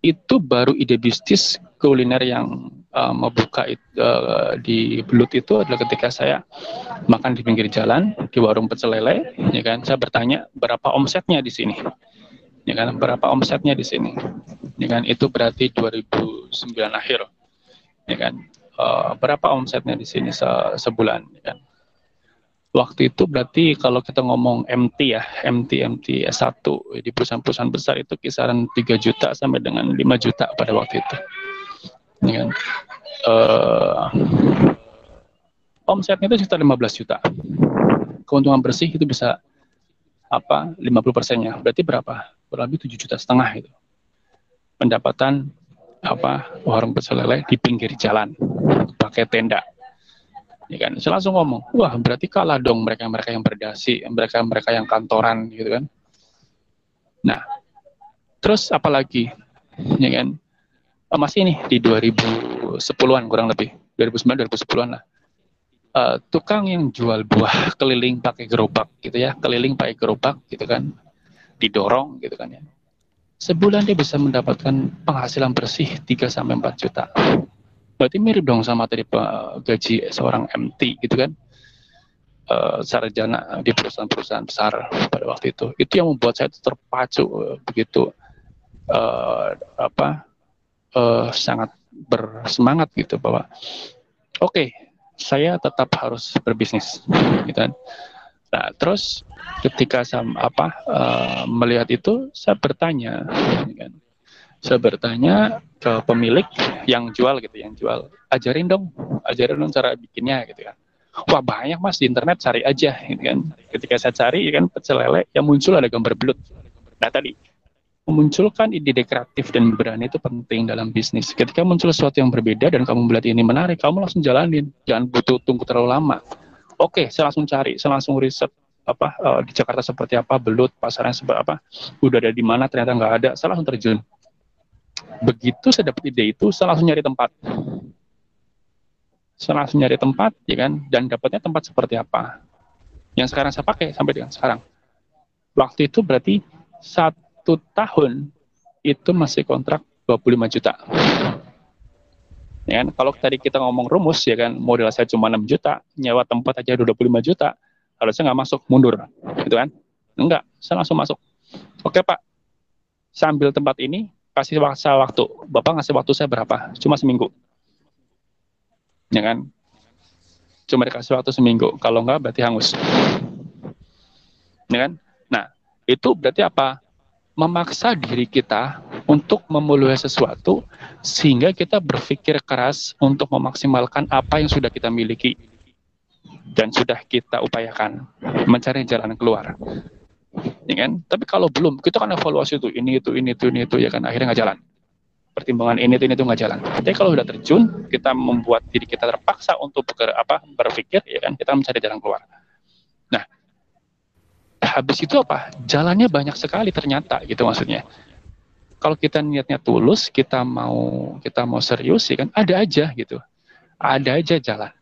itu baru ide bisnis kuliner yang uh, membuka it, uh, di belut itu adalah ketika saya makan di pinggir jalan di warung pecel lele, ya kan, saya bertanya berapa omsetnya di sini, ya kan, berapa omsetnya di sini, ya kan, itu berarti 2009 akhir, ya kan, uh, berapa omsetnya di sini se sebulan, ya kan, waktu itu berarti kalau kita ngomong MT ya, MT MT S1 di perusahaan-perusahaan besar itu kisaran 3 juta sampai dengan 5 juta pada waktu itu. Uh, omsetnya itu sekitar 15 juta. Keuntungan bersih itu bisa apa 50 persennya. Berarti berapa? Kurang lebih 7 juta setengah itu pendapatan apa warung pecel lele di pinggir jalan. Pakai tenda. Ya kan? Saya langsung ngomong wah berarti kalah dong mereka mereka yang berdasi mereka mereka yang kantoran gitu kan. Nah terus apalagi ya kan oh, masih ini di 2010-an kurang lebih 2009 2010-an lah uh, tukang yang jual buah keliling pakai gerobak gitu ya, keliling pakai gerobak gitu kan, didorong gitu kan ya. Sebulan dia bisa mendapatkan penghasilan bersih 3 sampai 4 juta. Berarti mirip dong sama tadi gaji seorang MT gitu kan. Uh, sarjana di perusahaan-perusahaan besar pada waktu itu. Itu yang membuat saya terpacu begitu uh, apa uh, sangat bersemangat gitu bahwa oke okay, saya tetap harus berbisnis gitu kan. Nah terus ketika saya apa uh, melihat itu saya bertanya gitu kan. Saya bertanya ke pemilik yang jual gitu yang jual ajarin dong ajarin dong cara bikinnya gitu kan. Wah banyak mas di internet cari aja gitu kan. Ketika saya cari kan pecel lele yang muncul ada gambar belut. Nah tadi memunculkan ide kreatif dan berani itu penting dalam bisnis. Ketika muncul sesuatu yang berbeda dan kamu melihat ini menarik, kamu langsung jalanin. Jangan butuh tunggu terlalu lama. Oke, saya langsung cari, saya langsung riset apa uh, di Jakarta seperti apa, belut, pasarnya seperti apa, udah ada di mana, ternyata nggak ada, saya langsung terjun. Begitu saya dapat ide itu, saya langsung nyari tempat. Saya langsung nyari tempat, ya kan, dan dapatnya tempat seperti apa. Yang sekarang saya pakai sampai dengan sekarang. Waktu itu berarti saat satu tahun itu masih kontrak 25 juta. Ya kan? Kalau tadi kita ngomong rumus ya kan, modal saya cuma 6 juta, nyewa tempat aja 25 juta, harusnya nggak masuk, mundur. Gitu kan? Enggak, saya langsung masuk. Oke Pak, sambil tempat ini, kasih waktu. Bapak ngasih waktu saya berapa? Cuma seminggu. Ya kan? Cuma dikasih waktu seminggu. Kalau enggak berarti hangus. Ya kan? Nah, itu berarti apa? Memaksa diri kita untuk memulai sesuatu sehingga kita berpikir keras untuk memaksimalkan apa yang sudah kita miliki dan sudah kita upayakan mencari jalan keluar. Ya kan? Tapi kalau belum, kita kan evaluasi itu ini itu ini itu ini itu ya kan akhirnya nggak jalan. Pertimbangan ini itu ini itu nggak jalan. Tapi kalau sudah terjun, kita membuat diri kita terpaksa untuk apa berpikir ya kan kita mencari jalan keluar. Nah, habis itu apa? Jalannya banyak sekali ternyata gitu maksudnya. Kalau kita niatnya tulus, kita mau kita mau serius ya kan, ada aja gitu. Ada aja jalan.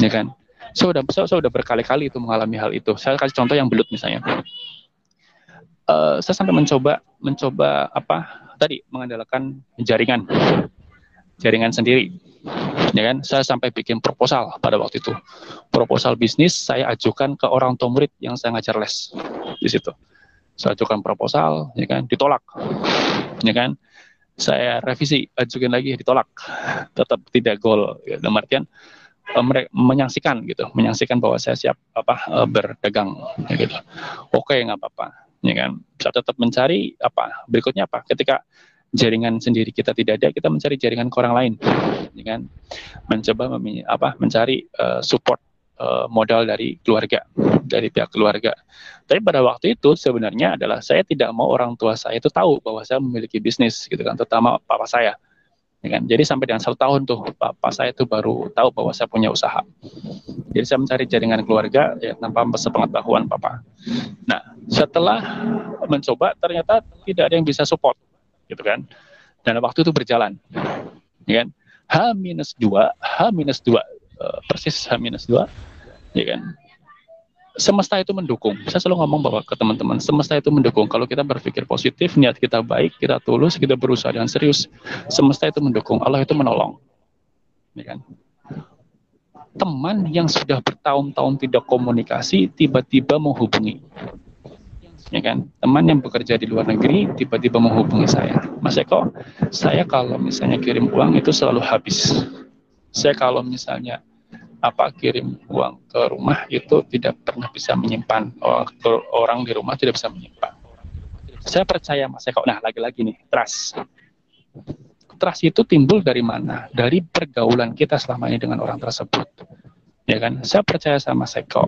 Ya kan? Saya udah saya, saya udah berkali-kali itu mengalami hal itu. Saya kasih contoh yang belut misalnya. Uh, saya sampai mencoba mencoba apa tadi mengandalkan jaringan jaringan sendiri. Ya kan? Saya sampai bikin proposal pada waktu itu. Proposal bisnis saya ajukan ke orang tua murid yang saya ngajar les di situ. Saya ajukan proposal ya kan? Ditolak. Ya kan? Saya revisi ajukan lagi ditolak. Tetap tidak gol ya, dalam artian mereka menyaksikan gitu. Menyaksikan bahwa saya siap apa uh, berdagang ya gitu. Oke nggak apa-apa. Ya kan? Saya tetap mencari apa? Berikutnya apa? Ketika jaringan sendiri kita tidak ada, kita mencari jaringan ke orang lain, dengan mencoba apa mencari uh, support uh, modal dari keluarga, dari pihak keluarga. Tapi pada waktu itu sebenarnya adalah saya tidak mau orang tua saya itu tahu bahwa saya memiliki bisnis, gitu kan, terutama papa saya. Ya kan? Jadi sampai dengan satu tahun tuh papa saya itu baru tahu bahwa saya punya usaha. Jadi saya mencari jaringan keluarga ya tanpa sepengetahuan papa. Nah setelah mencoba ternyata tidak ada yang bisa support gitu kan. Dan waktu itu berjalan, ya kan. H minus dua, H minus dua, uh, persis H minus dua, ya kan. Semesta itu mendukung. Saya selalu ngomong bahwa ke teman-teman, semesta itu mendukung. Kalau kita berpikir positif, niat kita baik, kita tulus, kita berusaha dengan serius, semesta itu mendukung. Allah itu menolong, ya kan teman yang sudah bertahun-tahun tidak komunikasi tiba-tiba menghubungi ya kan teman yang bekerja di luar negeri tiba-tiba menghubungi saya Mas Eko saya kalau misalnya kirim uang itu selalu habis saya kalau misalnya apa kirim uang ke rumah itu tidak pernah bisa menyimpan orang di rumah tidak bisa menyimpan saya percaya Mas Eko nah lagi-lagi nih trust trust itu timbul dari mana? Dari pergaulan kita selama ini dengan orang tersebut. Ya kan? Saya percaya sama Seko.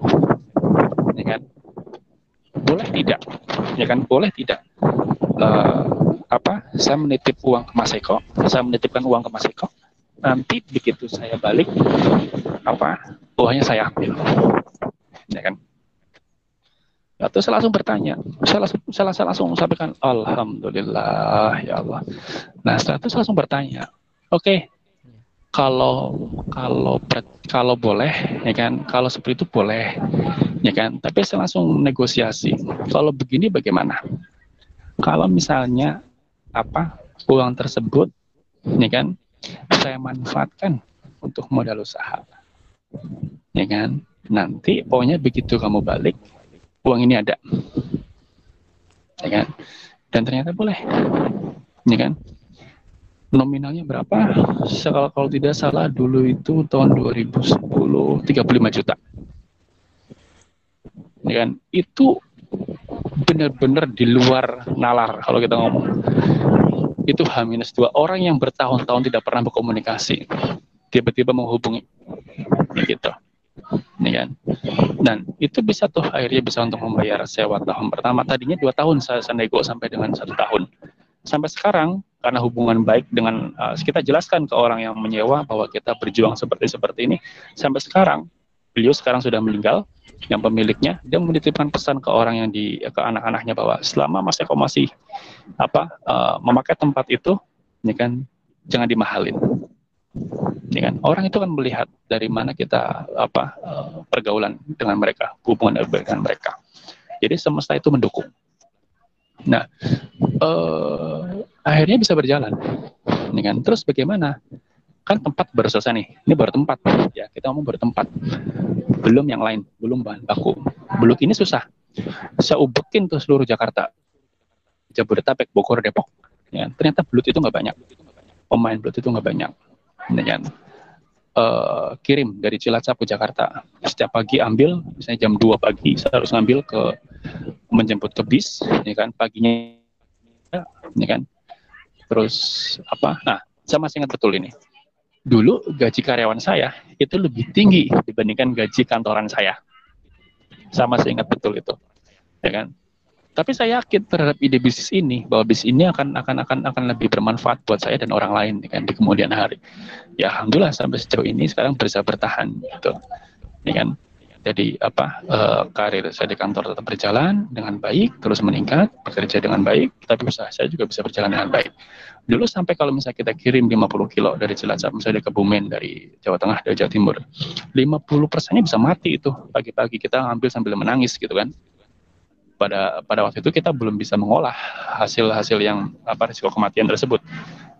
Ya kan? Boleh tidak? Ya kan? Boleh tidak? Uh, apa? Saya menitip uang ke Mas Eko, saya menitipkan uang ke Mas Eko. Nanti begitu saya balik apa? Uangnya saya ambil. Ya kan? Atau saya langsung bertanya, saya langsung, saya, saya langsung sampaikan, Alhamdulillah, ya Allah. Nah setelah itu saya langsung bertanya, oke, okay, kalau kalau kalau boleh, ya kan, kalau seperti itu boleh, ya kan. Tapi saya langsung negosiasi, kalau begini bagaimana? Kalau misalnya apa uang tersebut, ya kan, saya manfaatkan untuk modal usaha, ya kan. Nanti pokoknya begitu kamu balik, uang ini ada. Ya kan? Dan ternyata boleh. Ya kan? Nominalnya berapa? Kalau, kalau tidak salah dulu itu tahun 2010 35 juta. Ya kan? Itu benar-benar di luar nalar kalau kita ngomong. Itu H-2 orang yang bertahun-tahun tidak pernah berkomunikasi tiba-tiba menghubungi gitu ya kan? Dan itu bisa tuh akhirnya bisa untuk membayar sewa tahun pertama. Tadinya dua tahun saya, saya nego sampai dengan satu tahun. Sampai sekarang karena hubungan baik dengan uh, kita jelaskan ke orang yang menyewa bahwa kita berjuang seperti seperti ini. Sampai sekarang beliau sekarang sudah meninggal yang pemiliknya dia menitipkan pesan ke orang yang di ke anak-anaknya bahwa selama Mas Eko masih apa uh, memakai tempat itu ya kan jangan dimahalin. Ya kan orang itu kan melihat dari mana kita apa uh, pergaulan dengan mereka hubungan dengan mereka. Jadi semesta itu mendukung. Nah uh, akhirnya bisa berjalan. Ya kan terus bagaimana kan tempat baru selesai nih. Ini baru tempat. Ya kita mau baru tempat. Belum yang lain. Belum bahan baku. Belum ini susah. Saya ubekin tuh seluruh Jakarta. Jabodetabek Bogor Depok. Ya ternyata belut itu nggak banyak. Pemain belut itu nggak banyak. Dengan uh, kirim dari Cilacap ke Jakarta. Setiap pagi ambil, misalnya jam 2 pagi, saya harus ngambil ke menjemput ke bis, ya kan, paginya, ya kan. Terus apa? Nah, saya masih ingat betul ini. Dulu gaji karyawan saya itu lebih tinggi dibandingkan gaji kantoran saya. Saya masih ingat betul itu, ya kan. Tapi saya yakin terhadap ide bisnis ini bahwa bisnis ini akan akan akan akan lebih bermanfaat buat saya dan orang lain kan di kemudian hari. Ya alhamdulillah sampai sejauh ini sekarang bisa bertahan gitu. Ya kan? Jadi apa uh, karir saya di kantor tetap berjalan dengan baik, terus meningkat, bekerja dengan baik, tapi usaha saya juga bisa berjalan dengan baik. Dulu sampai kalau misalnya kita kirim 50 kilo dari Cilacap, misalnya ke Kebumen dari Jawa Tengah dari Jawa Timur, 50 persennya bisa mati itu. Pagi-pagi kita ngambil sambil menangis gitu kan. Pada pada waktu itu kita belum bisa mengolah hasil-hasil yang apa risiko kematian tersebut.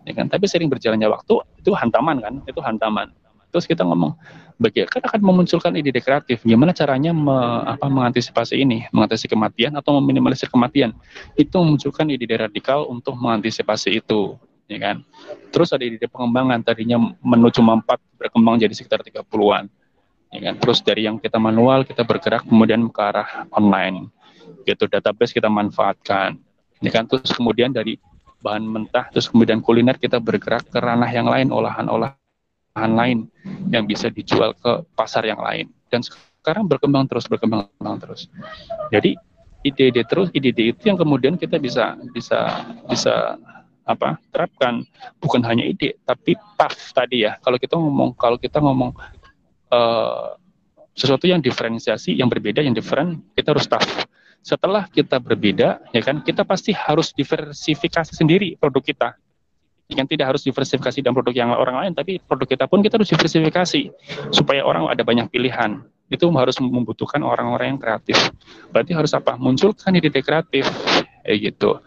Ya kan? Tapi sering berjalannya waktu itu hantaman kan? Itu hantaman terus kita ngomong bagi kan akan memunculkan ide kreatif gimana caranya me, apa mengantisipasi ini? Mengantisipasi kematian atau meminimalisir kematian? Itu memunculkan ide radikal untuk mengantisipasi itu ya kan? Terus ada ide pengembangan. Tadinya menuju mampat berkembang jadi sekitar 30-an ya kan? Terus dari yang kita manual kita bergerak kemudian ke arah online. Gitu database kita manfaatkan ini kan? Terus kemudian dari bahan mentah terus kemudian kuliner kita bergerak ke ranah yang lain olahan-olahan lain yang bisa dijual ke pasar yang lain. Dan sekarang berkembang terus berkembang terus. Jadi ide-ide terus ide-ide itu yang kemudian kita bisa bisa bisa apa terapkan. Bukan hanya ide tapi tough tadi ya. Kalau kita ngomong kalau kita ngomong uh, sesuatu yang diferensiasi yang berbeda yang different kita harus tough setelah kita berbeda, ya kan, kita pasti harus diversifikasi sendiri produk kita. Yang tidak harus diversifikasi dan produk yang orang lain, tapi produk kita pun kita harus diversifikasi supaya orang ada banyak pilihan. Itu harus membutuhkan orang-orang yang kreatif. Berarti harus apa? Munculkan ide kreatif, kayak gitu.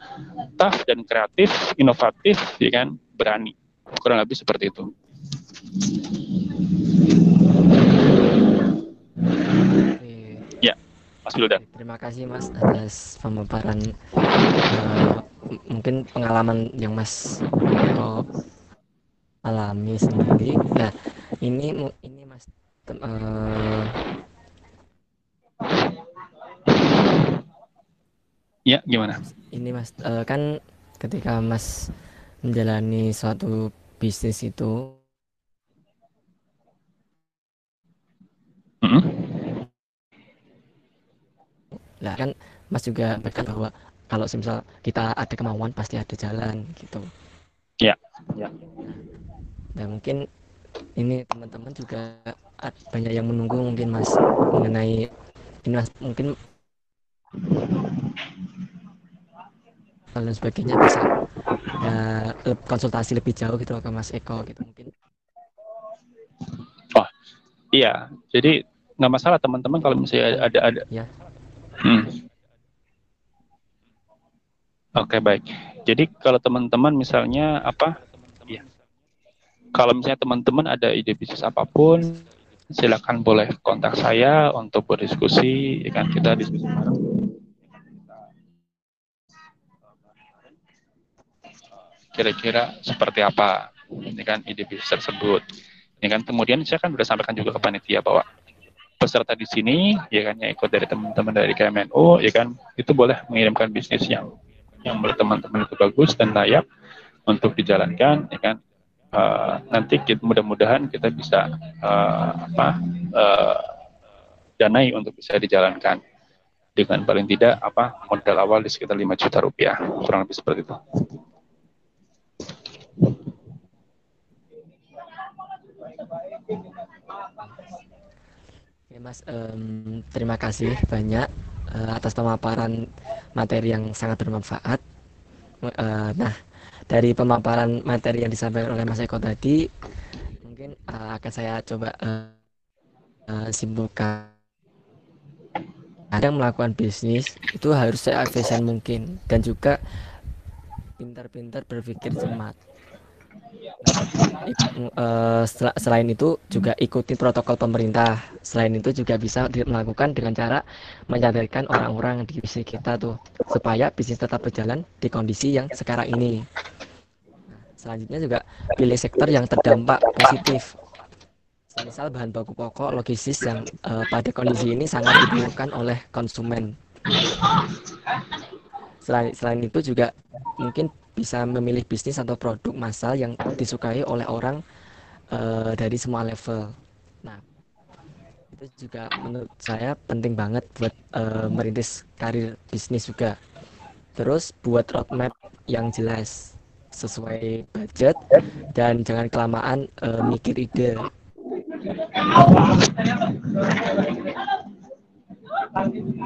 Tough dan kreatif, inovatif, ya kan, berani. Kurang lebih seperti itu. Mas Wildan. Terima kasih Mas atas pemaparan uh, mungkin pengalaman yang Mas uh, alami sendiri. Nah, ini ini Mas uh, Ya, gimana? Ini Mas uh, kan ketika Mas menjalani suatu bisnis itu. Lah kan Mas juga berkata bahwa kalau semisal kita ada kemauan pasti ada jalan gitu. Ya, ya. Dan mungkin ini teman-teman juga banyak yang menunggu mungkin Mas mengenai ini Mas mungkin dan sebagainya bisa ya, leb- konsultasi lebih jauh gitu ke Mas Eko gitu mungkin. Iya, jadi nggak masalah teman-teman kalau misalnya ada ada. Ya. Hmm. Oke baik. Jadi kalau teman-teman misalnya apa? Ya. Kalau misalnya teman-teman ada ide bisnis apa pun, silakan boleh kontak saya untuk berdiskusi. Ya kan kita diskusi. Kira-kira seperti apa? Ini kan ide bisnis tersebut. Ya kan kemudian saya kan sudah sampaikan juga ke panitia bahwa peserta di sini ya kan yang ikut dari teman-teman dari KMNU ya kan itu boleh mengirimkan bisnis yang yang menurut teman-teman itu bagus dan layak untuk dijalankan ya kan Eh, nanti kita mudah-mudahan kita bisa eh, apa eh, danai untuk bisa dijalankan dengan paling tidak apa modal awal di sekitar 5 juta rupiah kurang lebih seperti itu. Oke, Mas, em, terima kasih banyak eh, atas pemaparan materi yang sangat bermanfaat. Eh, nah, dari pemaparan materi yang disampaikan oleh Mas Eko tadi, mungkin eh, akan saya coba eh, eh, simpulkan. Yang melakukan bisnis itu harus seefisien mungkin dan juga pintar-pintar berpikir cermat. Sel- selain itu juga ikuti protokol pemerintah. Selain itu juga bisa dilakukan dengan cara menyadarkan orang-orang di bisnis kita tuh supaya bisnis tetap berjalan di kondisi yang sekarang ini. Selanjutnya juga pilih sektor yang terdampak positif. Misal bahan baku pokok logistis yang eh, pada kondisi ini sangat dibutuhkan oleh konsumen. Selain, selain itu juga mungkin bisa memilih bisnis atau produk massal yang disukai oleh orang eh, dari semua level. Nah, itu juga menurut saya penting banget buat eh, merintis karir bisnis juga. Terus buat roadmap yang jelas sesuai budget dan jangan kelamaan eh, mikir ide.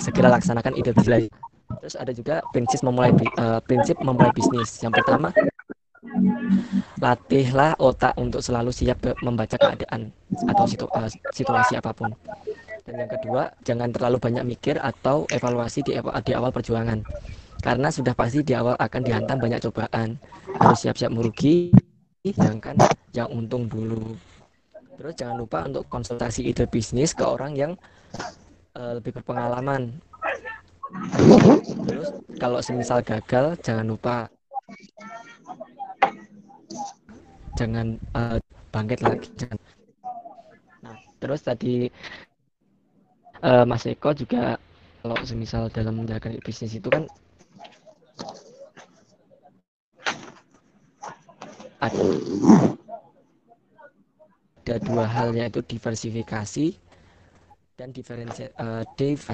Segera laksanakan ide bisnis. Terus ada juga prinsip memulai eh, prinsip memulai bisnis. Yang pertama, latihlah otak untuk selalu siap membaca keadaan atau situ- eh, situasi apa pun. Dan yang kedua, jangan terlalu banyak mikir atau evaluasi di, di awal perjuangan. Karena sudah pasti di awal akan dihantam banyak cobaan. Harus siap-siap merugi, sedangkan yang untung dulu. Terus jangan lupa untuk konsultasi ide bisnis ke orang yang eh, lebih berpengalaman. Terus kalau semisal gagal, jangan lupa jangan eh, bangkit lagi. Jangan. Nah, terus tadi eh, Mas Eko juga kalau semisal dalam menjalankan bisnis itu kan ada, ada dua hal yaitu diversifikasi dan diferensi div-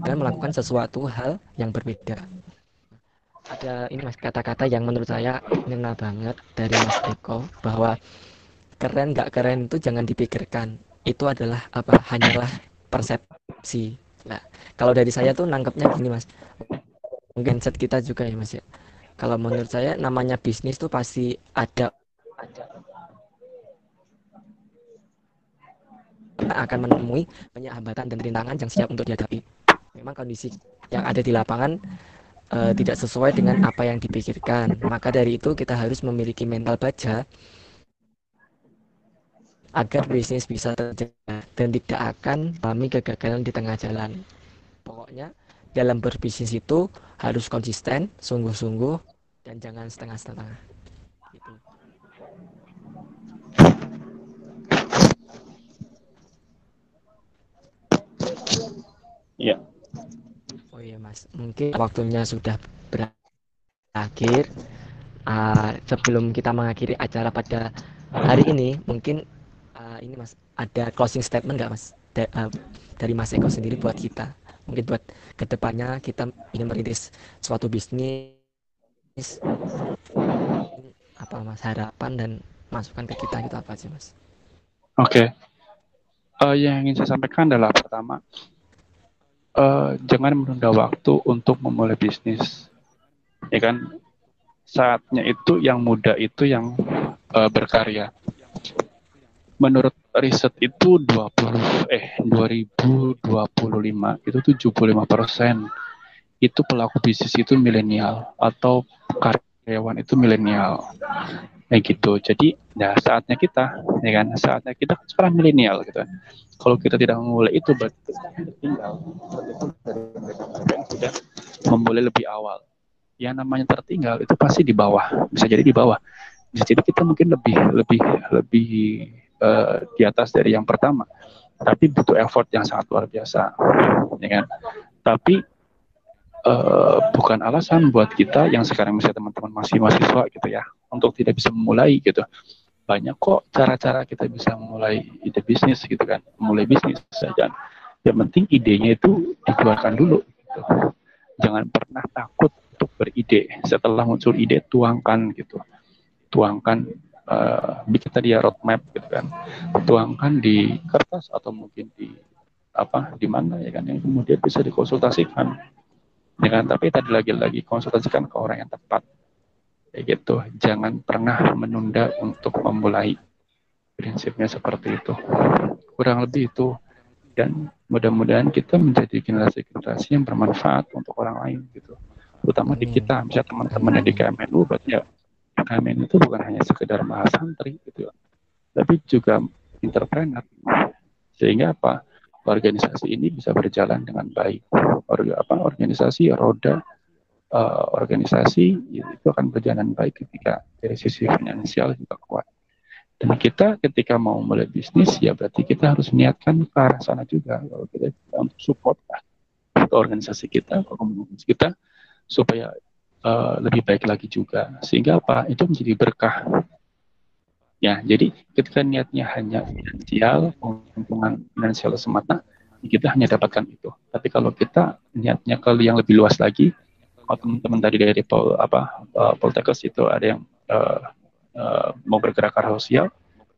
dan melakukan sesuatu hal yang berbeda. Ada ini mas kata-kata yang menurut saya ngena banget dari Mas Eko bahwa keren nggak keren itu jangan dipikirkan. Itu adalah apa? Hanyalah persepsi. Nah, kalau dari saya tuh nangkepnya gini mas, mungkin set kita juga ya mas ya. Kalau menurut saya namanya bisnis tuh pasti ada akan menemui banyak hambatan dan rintangan yang siap untuk dihadapi. Memang kondisi yang ada di lapangan eh, tidak sesuai dengan apa yang dipikirkan. Maka dari itu kita harus memiliki mental baja agar bisnis bisa terjaga dan tidak akan mengalami kegagalan di tengah jalan. Pokoknya dalam berbisnis itu harus konsisten, sungguh-sungguh, dan jangan setengah-setengah. Iya. Oh iya Mas, mungkin waktunya sudah berakhir. Uh, sebelum kita mengakhiri acara pada hari ini, mungkin uh, ini Mas ada closing statement nggak Mas da uh, dari Mas Eko sendiri buat kita? Mungkin buat ke depannya kita ingin merintis suatu bisnis apa Mas harapan dan masukan ke kita itu apa sih Mas? Oke, okay. uh, yang ingin saya sampaikan adalah pertama uh, jangan menunda waktu untuk memulai bisnis. Ya kan? Saatnya itu yang muda itu yang uh, berkarya. Menurut riset itu 20 eh 2025 itu 75 persen itu pelaku bisnis itu milenial atau karyawan itu milenial kayak gitu jadi ya saatnya kita ya kan? Saatnya kita sekarang milenial gitu. Kalau kita tidak memulai itu berarti kita tertinggal sudah memulai lebih awal. Yang namanya tertinggal itu pasti di bawah bisa jadi di bawah. Bisa jadi kita mungkin lebih lebih lebih uh, di atas dari yang pertama. Tapi butuh effort yang sangat luar biasa ya kan? Tapi uh, bukan alasan buat kita yang sekarang misalnya teman-teman masih mahasiswa gitu ya untuk tidak bisa memulai gitu banyak kok cara-cara kita bisa mulai ide bisnis gitu kan mulai bisnis dan yang penting idenya itu dikeluarkan dulu gitu. jangan pernah takut untuk beride. Setelah muncul ide tuangkan gitu. Tuangkan uh, bikin tadi ya roadmap gitu kan. Tuangkan di kertas atau mungkin di apa di mana ya kan yang kemudian bisa dikonsultasikan. Ya kan? Tapi tadi lagi-lagi konsultasikan ke orang yang tepat gitu. Jangan pernah menunda untuk memulai prinsipnya seperti itu. Kurang lebih itu. Dan mudah-mudahan kita menjadi generasi-generasi yang bermanfaat untuk orang lain gitu. Terutama di kita misalnya teman-teman yang di KMNU berarti ya KMNU itu bukan hanya sekedar mahasantri gitu ya. Tapi juga entrepreneur. Sehingga apa? Organisasi ini bisa berjalan dengan baik. Orga, apa? Organisasi roda uh, organisasi itu akan berjalan baik ketika dari sisi finansial juga kuat. Dan kita ketika mau mulai bisnis ya berarti kita harus niatkan ke arah sana juga kalau kita untuk support lah ke organisasi kita, ke komunitas kita supaya uh, lebih baik lagi juga. Sehingga apa? Itu menjadi berkah. Ya, jadi ketika niatnya hanya finansial, keuntungan finansial semata, kita hanya dapatkan itu. Tapi kalau kita niatnya ke yang lebih luas lagi, kalau teman-teman tadi dari Pol, apa uh, Poltekkes itu ada yang uh, uh, mau bergerak ke sosial,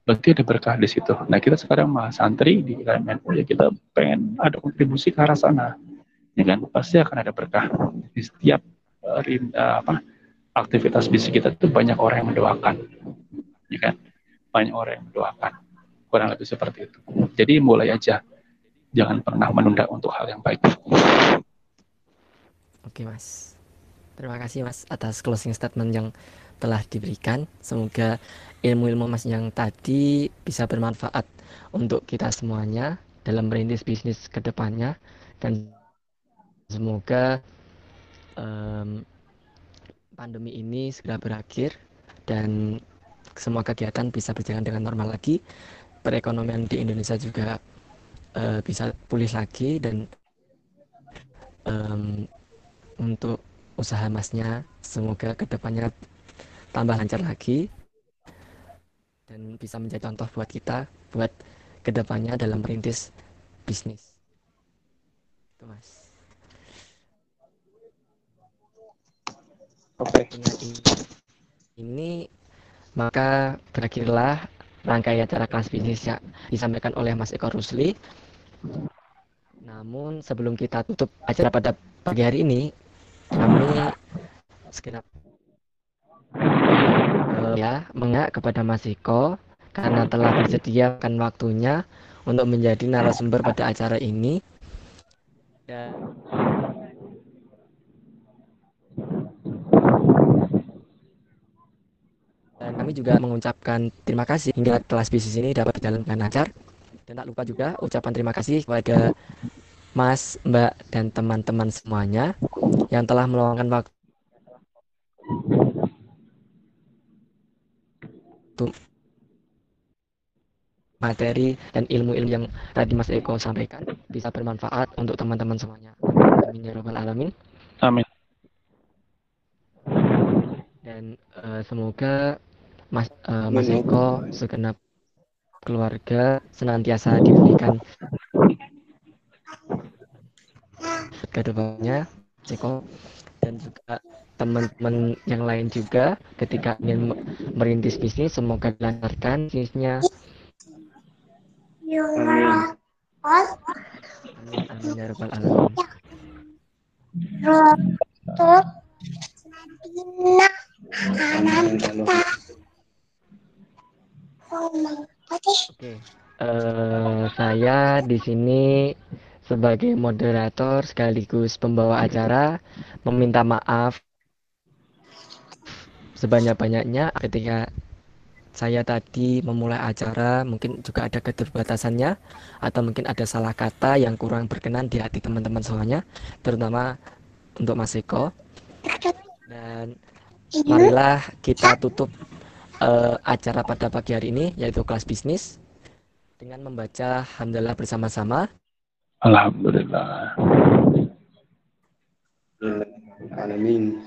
berarti ada berkah di situ. Nah kita sekarang mah santri di KMNU ya kita pengen ada kontribusi ke arah sana, ya kan? Pasti akan ada berkah di setiap uh, apa aktivitas bisnis kita itu banyak orang yang mendoakan, ya kan? Banyak orang yang mendoakan, kurang lebih seperti itu. Jadi mulai aja, jangan pernah menunda untuk hal yang baik. Oke mas. Terima kasih Mas atas closing statement yang telah diberikan. Semoga ilmu-ilmu Mas yang tadi bisa bermanfaat untuk kita semuanya dalam merintis bisnis ke depannya dan semoga um, pandemi ini segera berakhir dan semua kegiatan bisa berjalan dengan normal lagi. Perekonomian di Indonesia juga uh, bisa pulih lagi dan um, untuk usaha masnya. Semoga ke depannya tambah lancar lagi. Dan bisa menjadi contoh buat kita buat ke depannya dalam merintis bisnis. Itu mas. Oke. Ini, ini maka berakhirlah rangkaian acara kelas bisnis yang disampaikan oleh Mas Eko Rusli. Namun sebelum kita tutup acara pada pagi hari ini kami segenap uh, ya mengak kepada Mas Eko karena telah disediakan waktunya untuk menjadi narasumber pada acara ini. Dan dan kami juga mengucapkan terima kasih hingga kelas bisnis ini dapat berjalan dengan lancar. Dan tak lupa juga ucapan terima kasih kepada Mas, Mbak, dan teman-teman semuanya yang telah meluangkan waktu materi dan ilmu-ilmu yang tadi Mas Eko sampaikan bisa bermanfaat untuk teman-teman semuanya. Amin ya rabbal alamin. Amin. Dan uh, semoga Mas uh, Mas Eko segenap keluarga senantiasa diberikan ke depannya Eko dan juga teman-teman yang lain juga ketika ingin merintis bisnis semoga dilancarkan bisnisnya Amin. amin amin ya rabbal alamin Oke, eh, saya di sini sebagai moderator sekaligus pembawa acara meminta maaf sebanyak-banyaknya ketika saya tadi memulai acara mungkin juga ada keterbatasannya atau mungkin ada salah kata yang kurang berkenan di hati teman-teman semuanya terutama untuk Mas Eko. Dan marilah kita tutup uh, acara pada pagi hari ini yaitu kelas bisnis dengan membaca hamdalah bersama-sama Alhamdulillah. Alamin.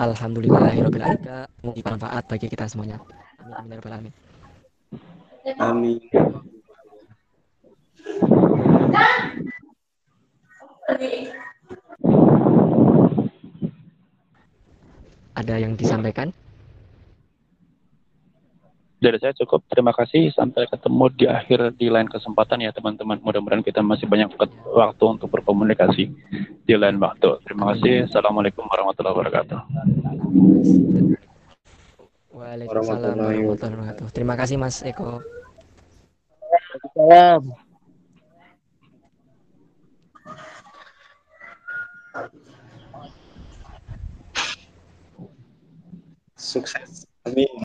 Alhamdulillahirabbil alamin. Semoga bermanfaat bagi kita semuanya. Amin amin ya rabbal alamin. Amin. Ada yang disampaikan? Dari saya cukup. Terima kasih. Sampai ketemu di akhir di lain kesempatan ya teman-teman. Mudah-mudahan kita masih banyak waktu untuk berkomunikasi di lain waktu. Terima kasih. Assalamualaikum warahmatullahi wabarakatuh. Waalaikumsalam warahmatullahi wabarakatuh. Terima kasih Mas Eko. Salam. Sukses. Amin.